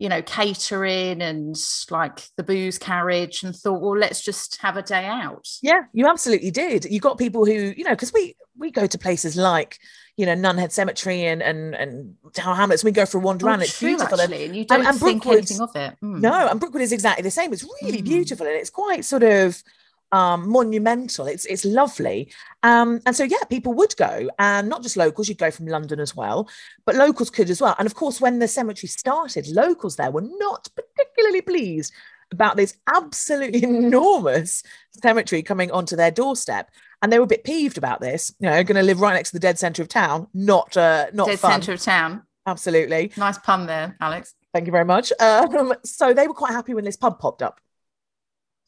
S1: you know, catering and like the booze carriage and thought, well, let's just have a day out.
S2: Yeah, you absolutely did. You got people who, you know, because we we go to places like you know Nunhead Cemetery and and and Tower Hamlets. We go for a wander around. Oh, it's
S1: true,
S2: beautiful,
S1: actually, and, you don't and, and think anything of it.
S2: Mm. No, and Brookwood is exactly the same. It's really mm. beautiful, and it's quite sort of um, monumental. It's it's lovely, um, and so yeah, people would go, and not just locals. You'd go from London as well, but locals could as well. And of course, when the cemetery started, locals there were not particularly pleased about this absolutely [laughs] enormous cemetery coming onto their doorstep and they were a bit peeved about this. You know, going to live right next to the dead centre of town, not uh, not
S1: dead
S2: fun.
S1: centre of town.
S2: Absolutely,
S1: nice pun there, Alex.
S2: Thank you very much. Um, so they were quite happy when this pub popped up.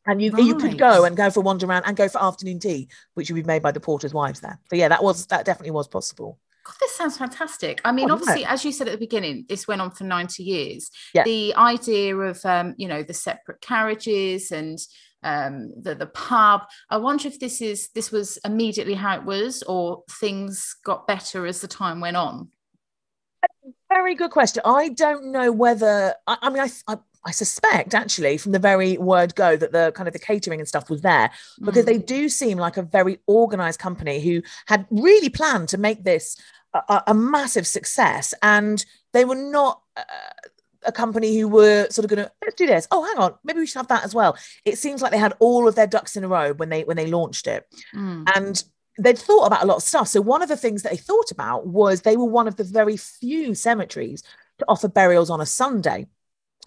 S2: And you, right. you could go and go for a wander around and go for afternoon tea, which would be made by the porter's wives there. So yeah, that was that definitely was possible.
S1: God, this sounds fantastic. I mean, oh, obviously, as you said at the beginning, this went on for 90 years.
S2: Yeah.
S1: The idea of, um, you know, the separate carriages and um, the, the pub. I wonder if this is this was immediately how it was or things got better as the time went on.
S2: Very good question. I don't know whether, I, I mean, I, I I suspect actually from the very word go that the kind of the catering and stuff was there because mm. they do seem like a very organized company who had really planned to make this a, a massive success and they were not uh, a company who were sort of going to let's do this. Oh hang on maybe we should have that as well. It seems like they had all of their ducks in a row when they when they launched it. Mm. and they'd thought about a lot of stuff. So one of the things that they thought about was they were one of the very few cemeteries to offer burials on a sunday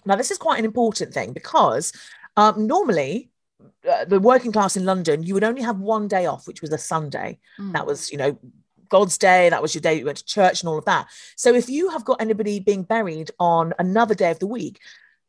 S2: now, this is quite an important thing because um, normally uh, the working class in London, you would only have one day off, which was a Sunday. Mm. That was, you know, God's day. That was your day you went to church and all of that. So if you have got anybody being buried on another day of the week,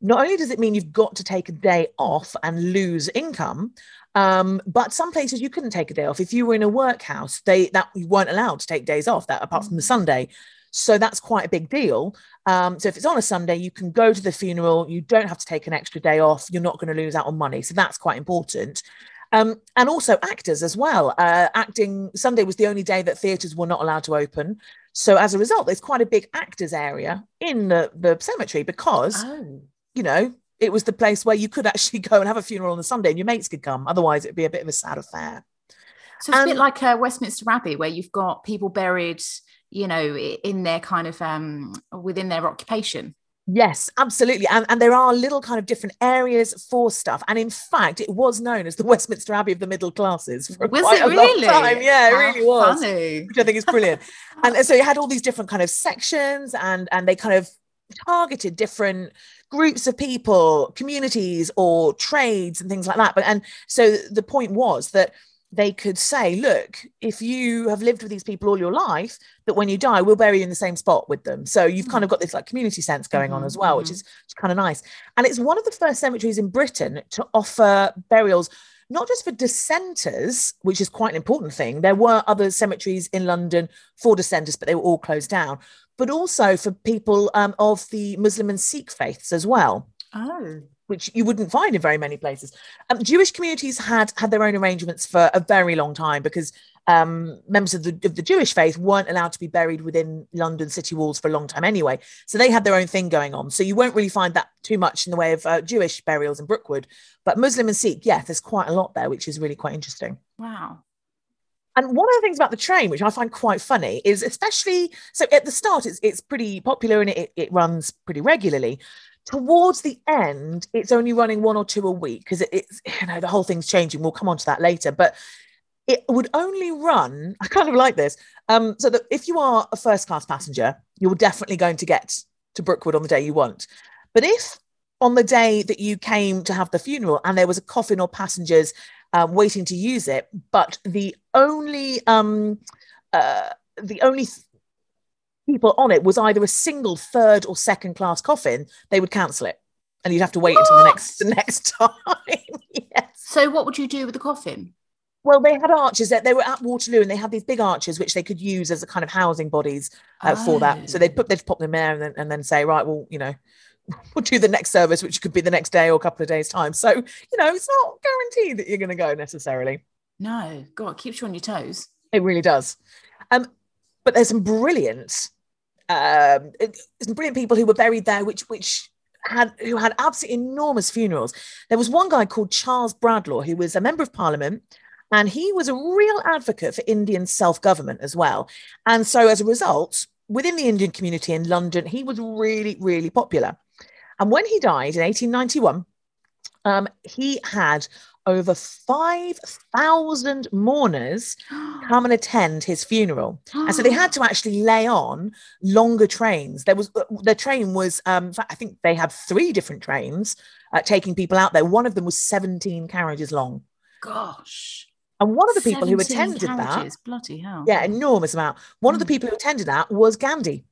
S2: not only does it mean you've got to take a day off and lose income, um, but some places you couldn't take a day off. If you were in a workhouse, they that you weren't allowed to take days off. That apart from the mm. Sunday. So that's quite a big deal. Um, so if it's on a Sunday, you can go to the funeral. You don't have to take an extra day off. You're not going to lose out on money. So that's quite important. Um, and also actors as well. Uh, acting Sunday was the only day that theatres were not allowed to open. So as a result, there's quite a big actors area in the, the cemetery because, oh. you know, it was the place where you could actually [laughs] go and have a funeral on the Sunday and your mates could come. Otherwise, it'd be a bit of a sad affair.
S1: So it's a bit like uh, Westminster Abbey, where you've got people buried, you know, in their kind of um, within their occupation.
S2: Yes, absolutely. And, and there are little kind of different areas for stuff. And in fact, it was known as the [laughs] Westminster Abbey of the middle classes for
S1: was
S2: quite
S1: it
S2: a
S1: really?
S2: long time. Yeah,
S1: How
S2: it really was.
S1: Funny.
S2: Which I think is brilliant. [laughs] and so you had all these different kind of sections and and they kind of targeted different groups of people, communities or trades and things like that. But and so the point was that they could say, look, if you have lived with these people all your life, that when you die, we'll bury you in the same spot with them. So you've kind of got this like community sense going on as well, which mm-hmm. is kind of nice. And it's one of the first cemeteries in Britain to offer burials not just for dissenters, which is quite an important thing. There were other cemeteries in London for dissenters, but they were all closed down, but also for people um, of the Muslim and Sikh faiths as well.
S1: Oh
S2: which you wouldn't find in very many places. Um, Jewish communities had had their own arrangements for a very long time because um, members of the, of the Jewish faith weren't allowed to be buried within London city walls for a long time anyway. So they had their own thing going on. So you won't really find that too much in the way of uh, Jewish burials in Brookwood. But Muslim and Sikh, yeah, there's quite a lot there, which is really quite interesting.
S1: Wow.
S2: And one of the things about the train, which I find quite funny, is especially so at the start, it's it's pretty popular and it, it runs pretty regularly towards the end it's only running one or two a week because it, it's you know the whole thing's changing. We'll come on to that later but it would only run [laughs] i kind of like this um, so that if you are a first class passenger you're definitely going to get to brookwood on the day you want. But if on the day that you came to have the funeral and there was a coffin or passengers um, waiting to use it but the only um, uh, the only people on it was either a single third or second class coffin, they would cancel it. And you'd have to wait what? until the next the next [laughs] time. [laughs] yes.
S1: So what would you do with the coffin?
S2: Well, they had arches that they were at Waterloo and they had these big arches which they could use as a kind of housing bodies uh, oh. for that. So they'd put they'd pop them there and then, and then say, right, well, you know, [laughs] we'll do the next service, which could be the next day or a couple of days' time. So, you know, it's not guaranteed that you're going to go necessarily.
S1: No, God, keeps you on your toes.
S2: It really does. Um, but there's some brilliant um, some brilliant people who were buried there, which which had who had absolutely enormous funerals. There was one guy called Charles Bradlaugh who was a member of Parliament. And he was a real advocate for Indian self government as well. And so, as a result, within the Indian community in London, he was really, really popular. And when he died in 1891, um, he had over 5,000 mourners [gasps] come and attend his funeral. and so they had to [gasps] actually lay on longer trains. There was, uh, the train was, um, I think they had three different trains uh, taking people out there. One of them was 17 carriages long.
S1: Gosh.
S2: And one of the people who attended carriages,
S1: that, bloody hell.
S2: Yeah, enormous amount. One mm. of the hmm. people who attended that was Gandhi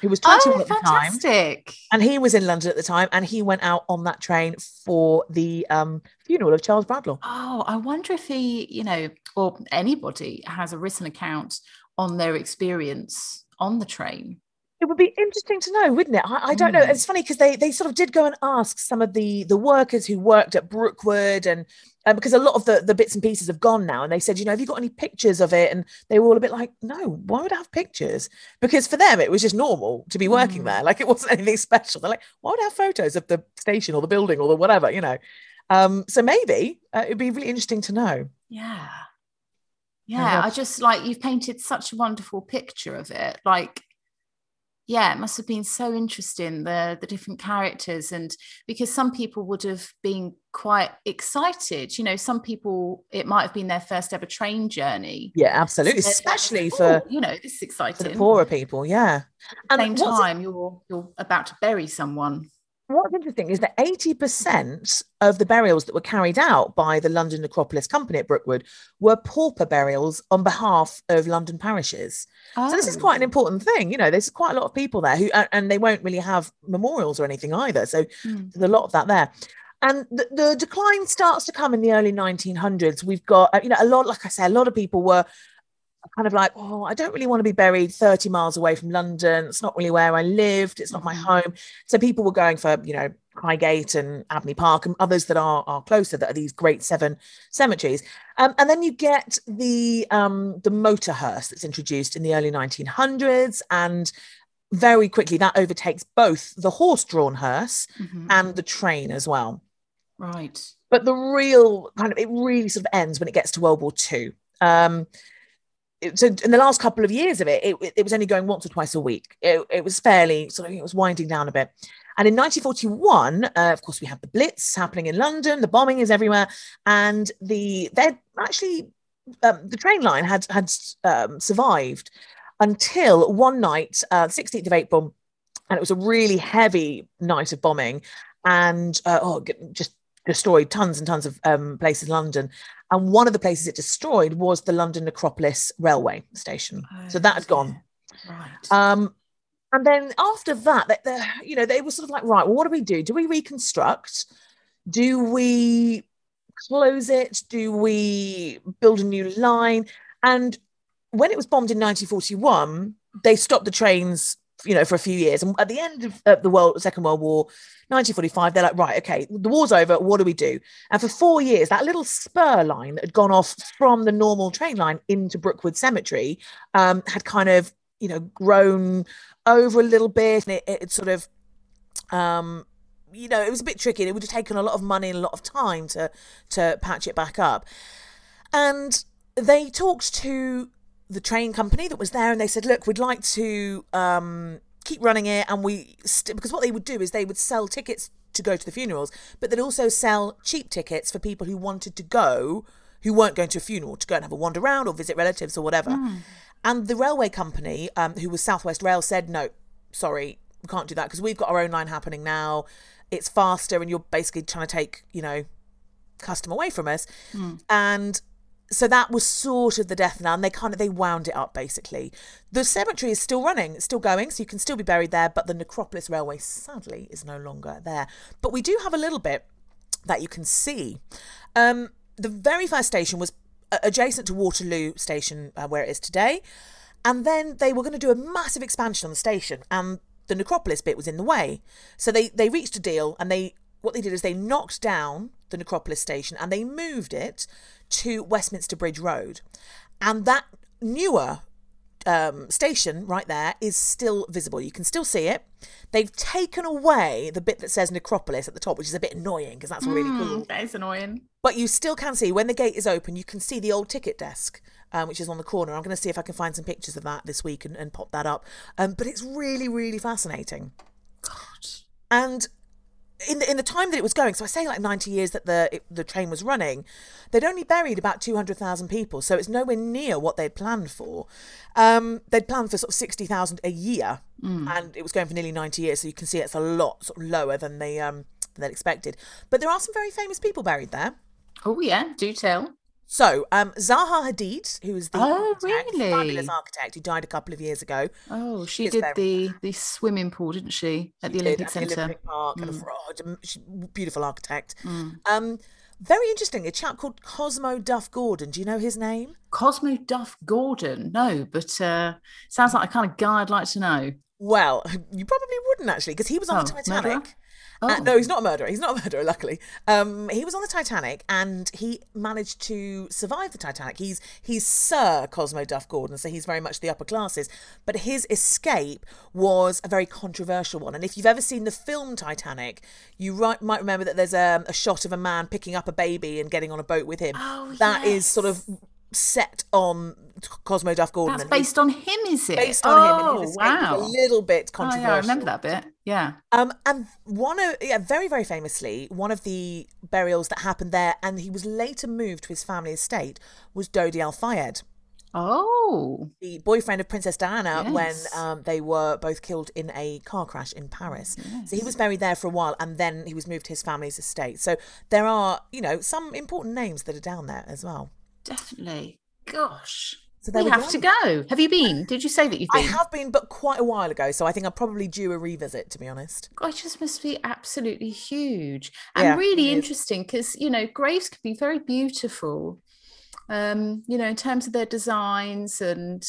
S2: who was 21
S1: oh,
S2: at the
S1: fantastic.
S2: time. And he was in London at the time and he went out on that train for the um, funeral of Charles Bradlaugh.
S1: Oh, I wonder if he, you know, or anybody has a written account on their experience on the train.
S2: It would be interesting to know, wouldn't it? I, I don't know. Hmm. It's funny because they they sort of did go and ask some of the the workers who worked at Brookwood and um, because a lot of the, the bits and pieces have gone now. And they said, you know, have you got any pictures of it? And they were all a bit like, no, why would I have pictures? Because for them, it was just normal to be working mm. there. Like it wasn't [laughs] anything special. They're like, why would I have photos of the station or the building or the whatever, you know? Um, so maybe uh, it'd be really interesting to know.
S1: Yeah. Yeah. I just like you've painted such a wonderful picture of it. Like yeah, it must have been so interesting the the different characters, and because some people would have been quite excited. You know, some people it might have been their first ever train journey.
S2: Yeah, absolutely, so especially like, for
S1: you know this is exciting
S2: for the poorer people. Yeah,
S1: at the same time, you're you're about to bury someone
S2: what's interesting is that 80% of the burials that were carried out by the London Necropolis Company at Brookwood were pauper burials on behalf of London parishes. Oh. So this is quite an oh. important thing. You know, there's quite a lot of people there who, and they won't really have memorials or anything either. So mm. there's a lot of that there. And the, the, decline starts to come in the early 1900s. We've got, uh, you know, a lot, like I say, a lot of people were kind of like, oh, I don't really want to be buried 30 miles away from London. It's not really where I lived. It's not my mm-hmm. home. So people were going for, you know, Highgate and Abney Park and others that are are closer that are these great seven cemeteries. Um, and then you get the um, the motor hearse that's introduced in the early 1900s, and very quickly that overtakes both the horse-drawn hearse mm-hmm. and the train as well.
S1: Right.
S2: But the real kind of it really sort of ends when it gets to World War II. Um, so in the last couple of years of it, it, it was only going once or twice a week. It, it, was fairly sort of it was winding down a bit. And in 1941, uh, of course, we have the Blitz happening in London. The bombing is everywhere, and the they're actually um, the train line had had um, survived until one night, uh, 16th of April, and it was a really heavy night of bombing, and uh, oh, just destroyed tons and tons of um, places in London. And one of the places it destroyed was the London Necropolis railway station. Oh, so that had gone. Right. Um, and then after that, they, they, you know, they were sort of like, right, well, what do we do? Do we reconstruct? Do we close it? Do we build a new line? And when it was bombed in 1941, they stopped the trains, you know, for a few years. And at the end of the world, Second World War, 1945, they're like, right, okay, the war's over. What do we do? And for four years, that little spur line that had gone off from the normal train line into Brookwood Cemetery um, had kind of, you know, grown over a little bit, and it, it sort of, um, you know, it was a bit tricky. It would have taken a lot of money and a lot of time to to patch it back up. And they talked to the train company that was there, and they said, "Look, we'd like to um, keep running it, and we st- because what they would do is they would sell tickets to go to the funerals, but they'd also sell cheap tickets for people who wanted to go." Who weren't going to a funeral to go and have a wander around or visit relatives or whatever. Mm. And the railway company, um, who was Southwest Rail, said, no, sorry, we can't do that because we've got our own line happening now. It's faster, and you're basically trying to take, you know, custom away from us. Mm. And so that was sort of the death knell, and they kind of they wound it up basically. The cemetery is still running, it's still going, so you can still be buried there, but the Necropolis Railway sadly is no longer there. But we do have a little bit that you can see. Um, the very first station was adjacent to Waterloo Station, uh, where it is today. And then they were going to do a massive expansion on the station, and the necropolis bit was in the way. So they they reached a deal, and they what they did is they knocked down the necropolis station and they moved it to Westminster Bridge Road, and that newer um, station right there is still visible. You can still see it. They've taken away the bit that says Necropolis at the top, which is a bit annoying because that's really mm, cool.
S1: That is annoying.
S2: But you still can see when the gate is open, you can see the old ticket desk. Um, which is on the corner. I'm going to see if I can find some pictures of that this week and, and pop that up. Um, but it's really, really fascinating. God. And in the in the time that it was going, so I say like ninety years that the it, the train was running, they'd only buried about two hundred thousand people, so it's nowhere near what they'd planned for. Um, they'd planned for sort of sixty thousand a year, mm. and it was going for nearly ninety years, so you can see it's a lot sort of lower than they um than they'd expected. But there are some very famous people buried there.
S1: Oh yeah, do tell.
S2: So, um, Zaha Hadid, who was the
S1: oh, architect, really?
S2: fabulous architect who died a couple of years ago.
S1: Oh, she did the the swimming pool, didn't she, at she the Olympic Centre?
S2: Olympic Park, mm. and a, beautiful architect. Mm. Um, very interesting. A chap called Cosmo Duff Gordon. Do you know his name?
S1: Cosmo Duff Gordon. No, but uh, sounds like a kind of guy I'd like to know.
S2: Well, [laughs] you probably wouldn't actually, because he was on oh, the Titanic. Murderer? Uh, oh. Uh, no, he's not a murderer. He's not a murderer, luckily. Um, he was on the Titanic and he managed to survive the Titanic. He's he's Sir Cosmo Duff Gordon, so he's very much the upper classes. But his escape was a very controversial one. And if you've ever seen the film Titanic, you right, might remember that there's a, a, shot of a man picking up a baby and getting on a boat with him.
S1: Oh,
S2: That
S1: yes.
S2: is sort of set on Cosmo Duff Gordon.
S1: That's based on him, is it?
S2: Based on
S1: oh,
S2: him. wow. A little bit controversial. Oh, yeah,
S1: I remember that bit. Yeah.
S2: Um, and one of yeah, very very famously, one of the burials that happened there, and he was later moved to his family estate, was Dodi Al Fayed.
S1: Oh,
S2: the boyfriend of Princess Diana yes. when um, they were both killed in a car crash in Paris. Yes. So he was buried there for a while, and then he was moved to his family's estate. So there are, you know, some important names that are down there as well.
S1: Definitely. Gosh. So we have to go. Have you been? Did you say that you've been?
S2: I have been, but quite a while ago. So I think I'm probably due a revisit, to be honest.
S1: It just must be absolutely huge and yeah, really interesting because you know graves can be very beautiful. Um, you know, in terms of their designs and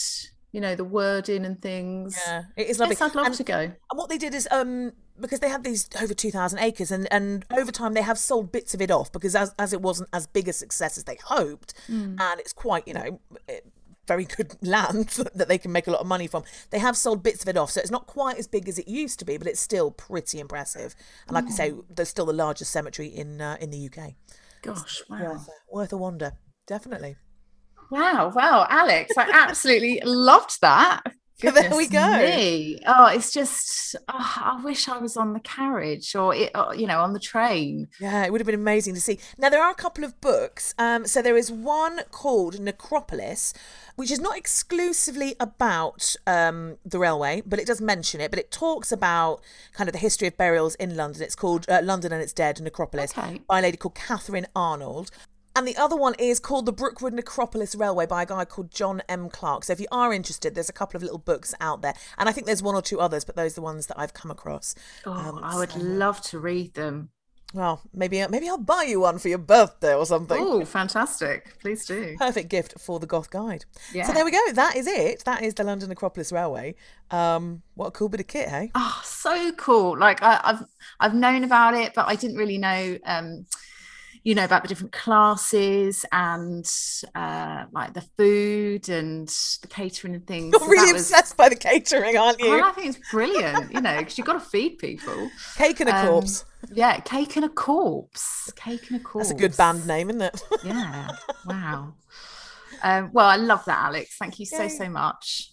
S1: you know the wording and things.
S2: Yeah, it is lovely.
S1: Yes, I'd love
S2: and,
S1: to go.
S2: And what they did is um because they had these over 2,000 acres and, and over time they have sold bits of it off because as, as it wasn't as big a success as they hoped mm. and it's quite, you know, very good [laughs] land [laughs] that they can make a lot of money from. They have sold bits of it off, so it's not quite as big as it used to be, but it's still pretty impressive. And like mm. I say, there's still the largest cemetery in uh, in the UK.
S1: Gosh, wow,
S2: worth, worth a wander, definitely.
S1: Wow, wow, Alex, I absolutely loved that.
S2: Goodness [laughs] there we go.
S1: Me. Oh, it's just, oh, I wish I was on the carriage or, it, or, you know, on the train.
S2: Yeah, it would have been amazing to see. Now, there are a couple of books. Um, so there is one called Necropolis, which is not exclusively about um, the railway, but it does mention it. But it talks about kind of the history of burials in London. It's called uh, London and Its Dead, Necropolis, okay. by a lady called Catharine Arnold. And the other one is called The Brookwood Necropolis Railway by a guy called John M. Clarke. So if you are interested, there's a couple of little books out there. And I think there's one or two others, but those are the ones that I've come across.
S1: Oh, um, I would so... love to read them.
S2: Well, maybe maybe I'll buy you one for your birthday or something.
S1: Oh, fantastic! Please do.
S2: Perfect gift for the Goth Guide. Yeah. So there we go. That is it. That is the London Necropolis Railway. Um, what a cool bit of kit, hey?
S1: Oh, so cool! Like I, have I've known about it, but I didn't really know. Um, you know about the different classes and uh, like the food and the catering and things.
S2: You're so really obsessed by the catering, aren't you?
S1: Oh, I think it's brilliant. you know, because you've got to feed people.
S2: Cake and a um, corpse.
S1: Yeah, cake and a corpse. Cake and a corpse.
S2: That's a good band name, isn't it?
S1: yeah. Wow. Um, well, I love that, Alex. Thank you so, Yay. so much.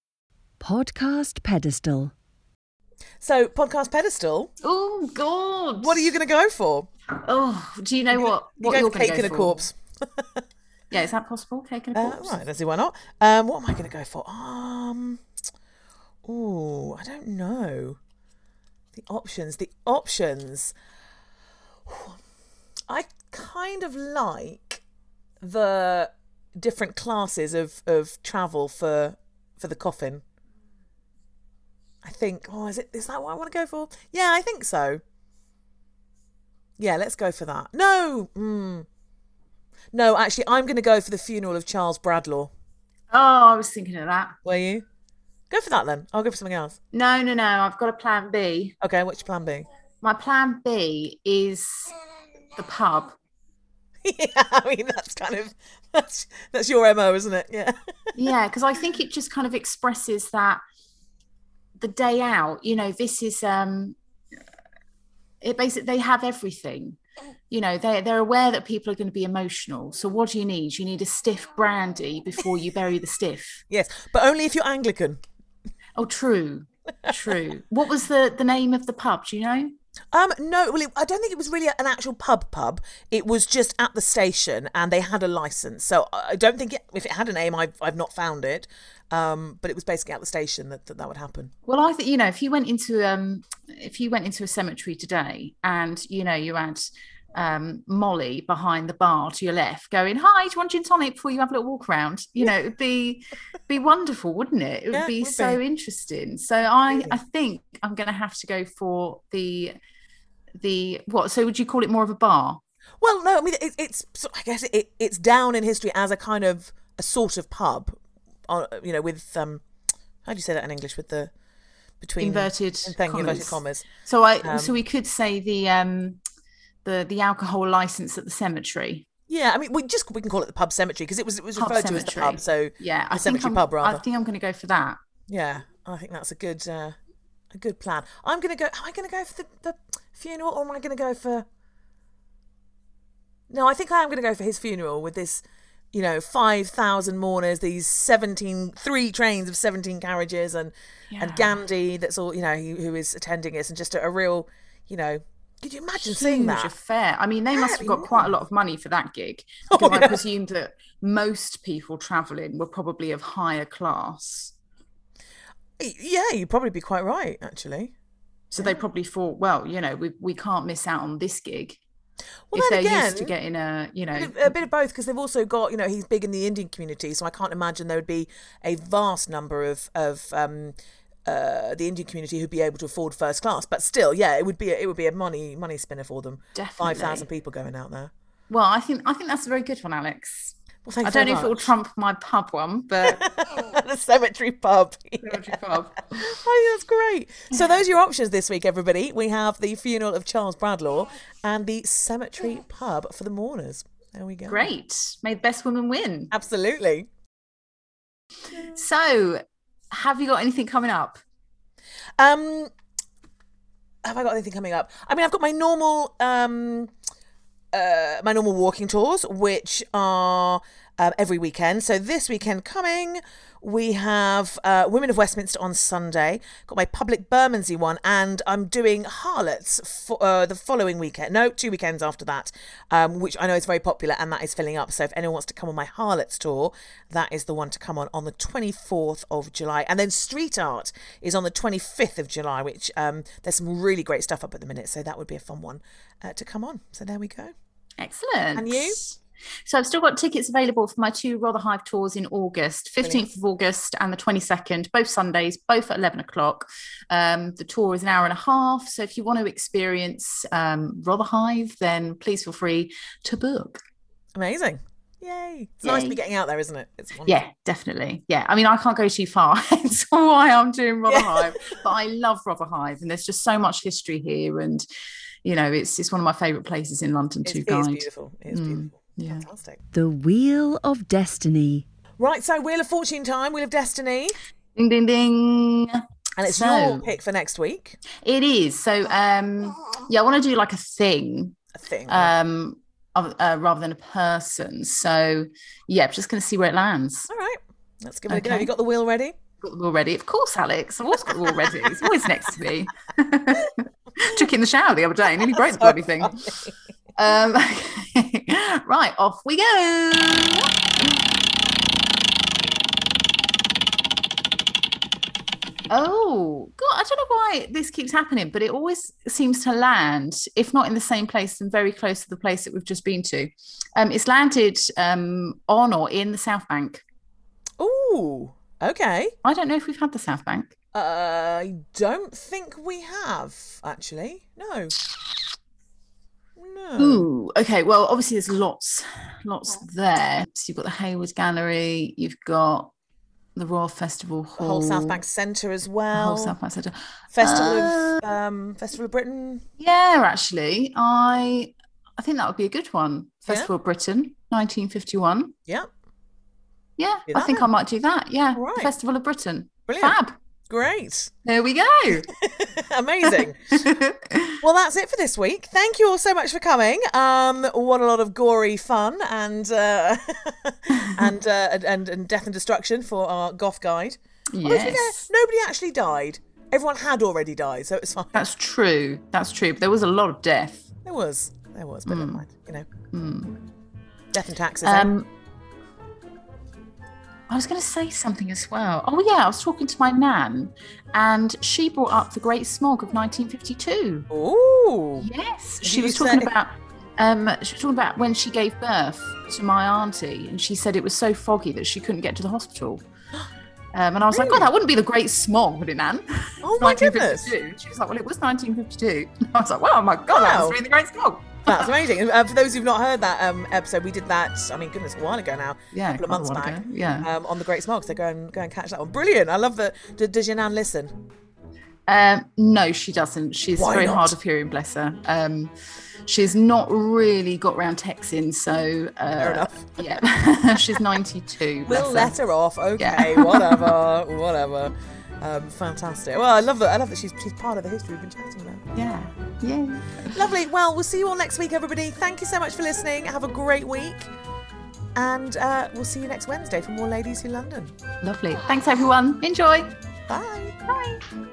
S3: Podcast pedestal.
S2: So, podcast pedestal.
S1: Oh God!
S2: What are you going to go for?
S1: Oh, do you know
S2: you're
S1: what?
S2: What
S1: you're
S2: going to cake and a corpse? [laughs]
S1: yeah, is that possible? Cake and a uh, corpse.
S2: Uh, right, let's see why not. Um, what am I going to go for? Um, oh, I don't know. The options. The options. I kind of like the different classes of of travel for for the coffin. I think. Oh, is it? Is that what I want to go for? Yeah, I think so. Yeah, let's go for that. No, mm. no. Actually, I'm going to go for the funeral of Charles Bradlaugh.
S1: Oh, I was thinking of that.
S2: Were you? Go for that then. I'll go for something else.
S1: No, no, no. I've got a plan B.
S2: Okay, what's your plan B?
S1: My plan B is the pub. [laughs]
S2: yeah, I mean that's kind of that's that's your mo, isn't it? Yeah.
S1: yeah, because I think it just kind of expresses that the day out you know this is um it basically they have everything. You know they're, they're aware that people are going to be emotional. So what do you need? You need a stiff brandy before you bury the stiff. [laughs]
S2: Yes but only if you're anglican.
S1: Oh true. True. What was the the name of the pub? Do you know
S2: um, no, well, it, I don't think it was really an actual pub pub. It was just at the station, and they had a license. So I don't think it, if it had a name, I've I've not found it. Um, but it was basically at the station that, that that would happen.
S1: Well, I think you know if you went into um if you went into a cemetery today and you know you had um, Molly behind the bar to your left, going, "Hi, do you want gin tonic before you have a little walk around?" You know, it'd be be wonderful, wouldn't it? It would yeah, be it would so be. interesting. So I I think I'm going to have to go for the the what? So would you call it more of a bar?
S2: Well, no, I mean it, it's I guess it, it's down in history as a kind of a sort of pub uh, you know, with um, how do you say that in English? With the between
S1: inverted
S2: thank commas. inverted commas.
S1: So I um, so we could say the um the the alcohol license at the cemetery.
S2: Yeah, I mean, we just we can call it the pub cemetery because it was it was pub referred cemetery. to as the pub. So
S1: yeah,
S2: I cemetery pub rather.
S1: I think I'm going to go for that.
S2: Yeah, I think that's a good uh, a good plan. I'm going to go. Am I going to go for the, the funeral or am I going to go for? No, I think I am going to go for his funeral with this you know, 5,000 mourners, these 17, three trains of 17 carriages, and yeah. and Gandhi, that's all, you know, who, who is attending us, and just a, a real, you know, could you imagine
S1: Huge
S2: seeing that?
S1: affair. I mean, they must have got quite a lot of money for that gig. [laughs] Oh, because oh, yeah. I presume that most people travelling were probably of higher class.
S2: Yeah, you'd probably be quite right, actually.
S1: So they probably thought, well, you know, we we can't miss out on this gig.
S2: Well,
S1: if
S2: then
S1: they're
S2: again,
S1: used to getting a, you know,
S2: a bit, a bit of both because they've also got you know he's big in the Indian community, so I can't imagine there would be a vast number of of um, uh, the Indian community who'd be able to afford first class. But still, yeah, it would be a, it would be a money money spinner for them.
S1: Definitely.
S2: five thousand people going out there.
S1: well, I think I think that's a very good one, Alex.
S2: Well,
S1: I don't know
S2: very
S1: if it will trump my pub one, but [laughs]
S2: the cemetery pub.
S1: Cemetery pub. [laughs]
S2: Oh, that's great. So those are your options this week, everybody. We have the funeral of Charles Bradlaugh and the cemetery pub for the mourners. There we go.
S1: great. May the best woman win.
S2: Absolutely.
S1: So, have you got anything coming up?
S2: Um, have I got anything coming up? I mean, I've got my normal um, uh, my normal walking tours, which are um, every weekend. So this weekend coming, we have uh, Women of Westminster on Sunday. Got my public Bermondsey one, and I'm doing Harlots for uh, the following weekend. No, two weekends after that, um, which I know is very popular, and that is filling up. So if anyone wants to come on my Harlots tour, that is the one to come on on the 24th of July. And then Street Art is on the 25th of July, which um, there's some really great stuff up at the minute. So that would be a fun one uh, to come on. So there we go.
S1: Excellent.
S2: And you?
S1: So I've still got tickets available for my two Rotherhithe tours in August, 15th of August and the 22nd, both Sundays, both at 11 o'clock. Um, the tour is an hour and a half. So if you want to experience um, Rotherhithe, then please feel free to book.
S2: Amazing. Yay. It's nice to be getting out there, isn't it? It's wonderful.
S1: Yeah, definitely. Yeah. I mean, I can't go too far. [laughs] That's why I'm doing Rotherhithe. but I love Rotherhithe and there's just so much history here. And, you know, it's it's one of my favourite places in London
S2: It's,
S1: to
S2: it is
S1: guide.
S2: beautiful. It is
S1: Mm,
S2: beautiful.
S1: Yeah.
S2: Fantastic.
S3: The Wheel of Destiny.
S2: Right, so Wheel of Fortune time, Wheel of Destiny.
S1: Ding, ding, ding.
S2: And it's
S1: So-
S2: your pick for next week.
S1: It is. So, um, yeah, I want to do like a thing
S2: A thing.
S1: um, of, uh, rather than a person. So, yeah, I'm just going to see where it lands.
S2: All right. Let's give it a go. Have you got the wheel ready?
S1: Got the wheel ready. Of course, Alex. I've always got the wheel ready. It's always next to me. [laughs] Took it in the shower the other day and nearly broke the bloody thing. Um, [laughs] [laughs] right, off we go. Oh, God, I don't know why this keeps happening, but it always seems to land, if not in the same place, then very close to the place that we've just been to. Um, it's landed um, on or in the South Bank.
S2: Oh, Okay.
S1: I don't know if we've had the South Bank.
S2: I don't think we have, actually. No. No.
S1: Ooh, okay. Well, obviously there's lots, lots there. So you've got the Hayward Gallery, you've got the Royal Festival
S2: The
S1: Hall,
S2: whole South Bank Centre as
S1: the
S2: well.
S1: whole South Bank Centre.
S2: Festival
S1: Uh,
S2: of um, Festival of Britain.
S1: Yeah, actually, I I think that would be a good one.
S2: Yeah?
S1: Festival of Britain, 1951.
S2: Yeah.
S1: Yeah, I think
S2: then.
S1: I might do that. Yeah,
S2: right.
S1: Festival of Britain.
S2: Brilliant.
S1: Fab.
S2: Great.
S1: There we go. [laughs]
S2: Amazing. [laughs] Well, that's it for this week. Thank you all so much for coming. Um, what a lot of gory fun and uh, [laughs] and, uh, and- and death and destruction for our goth guide. Although, to be
S1: yes.
S2: nobody actually died. Everyone had already died, so it's fine.
S1: That's true. That's true. But there was a lot of death.
S2: There was, there was, but never mind. You know, death and taxes. eh?
S1: I was going to say something as well. Oh yeah, I was talking to my nan, and she brought up the Great Smog of 1952.
S2: Ooh,
S1: Yes,
S2: Did
S1: she was talking
S2: say-
S1: about. Um, she was talking about when she gave birth to my auntie, and she said it was so foggy that she couldn't get to the hospital. [gasps] Um, and I was like,
S2: Really?
S1: "God, that wouldn't be the Great Smog, would it, Nan?"
S2: Oh my [laughs] goodness.
S1: She was like, "Well, it was 1952." [laughs] I was like, "Wow, my God, that
S2: Wow.
S1: must have been the Great Smog."
S2: That's amazing. Uh, for those who've not heard that um, episode, we did that. I mean, goodness, a while ago now.
S1: Yeah,
S2: a couple of months back.
S1: ago, yeah.
S2: um, on the Great Smog. So go and go and catch that one. Brilliant. I love that. D- does your nan listen?
S1: Um, no, she doesn't. She's
S2: Why
S1: very
S2: not?
S1: hard of hearing, bless her. Um, she's not really got round texting, so uh,
S2: Fair enough.
S1: Yeah, [laughs] she's ninety-two.
S2: We'll
S1: her.
S2: let her off. Okay,
S1: Yeah. [laughs]
S2: whatever, whatever. Um, fantastic. Well, I love that. I love that she's she's part of the history we've been chatting about.
S1: Yeah, yeah.
S2: Lovely. Well, we'll see you all next week, everybody. Thank you so much for listening. Have a great week, and uh, we'll see you next Wednesday for more Ladies Who London.
S1: Lovely. Thanks, everyone. Enjoy.
S2: Bye.
S1: Bye.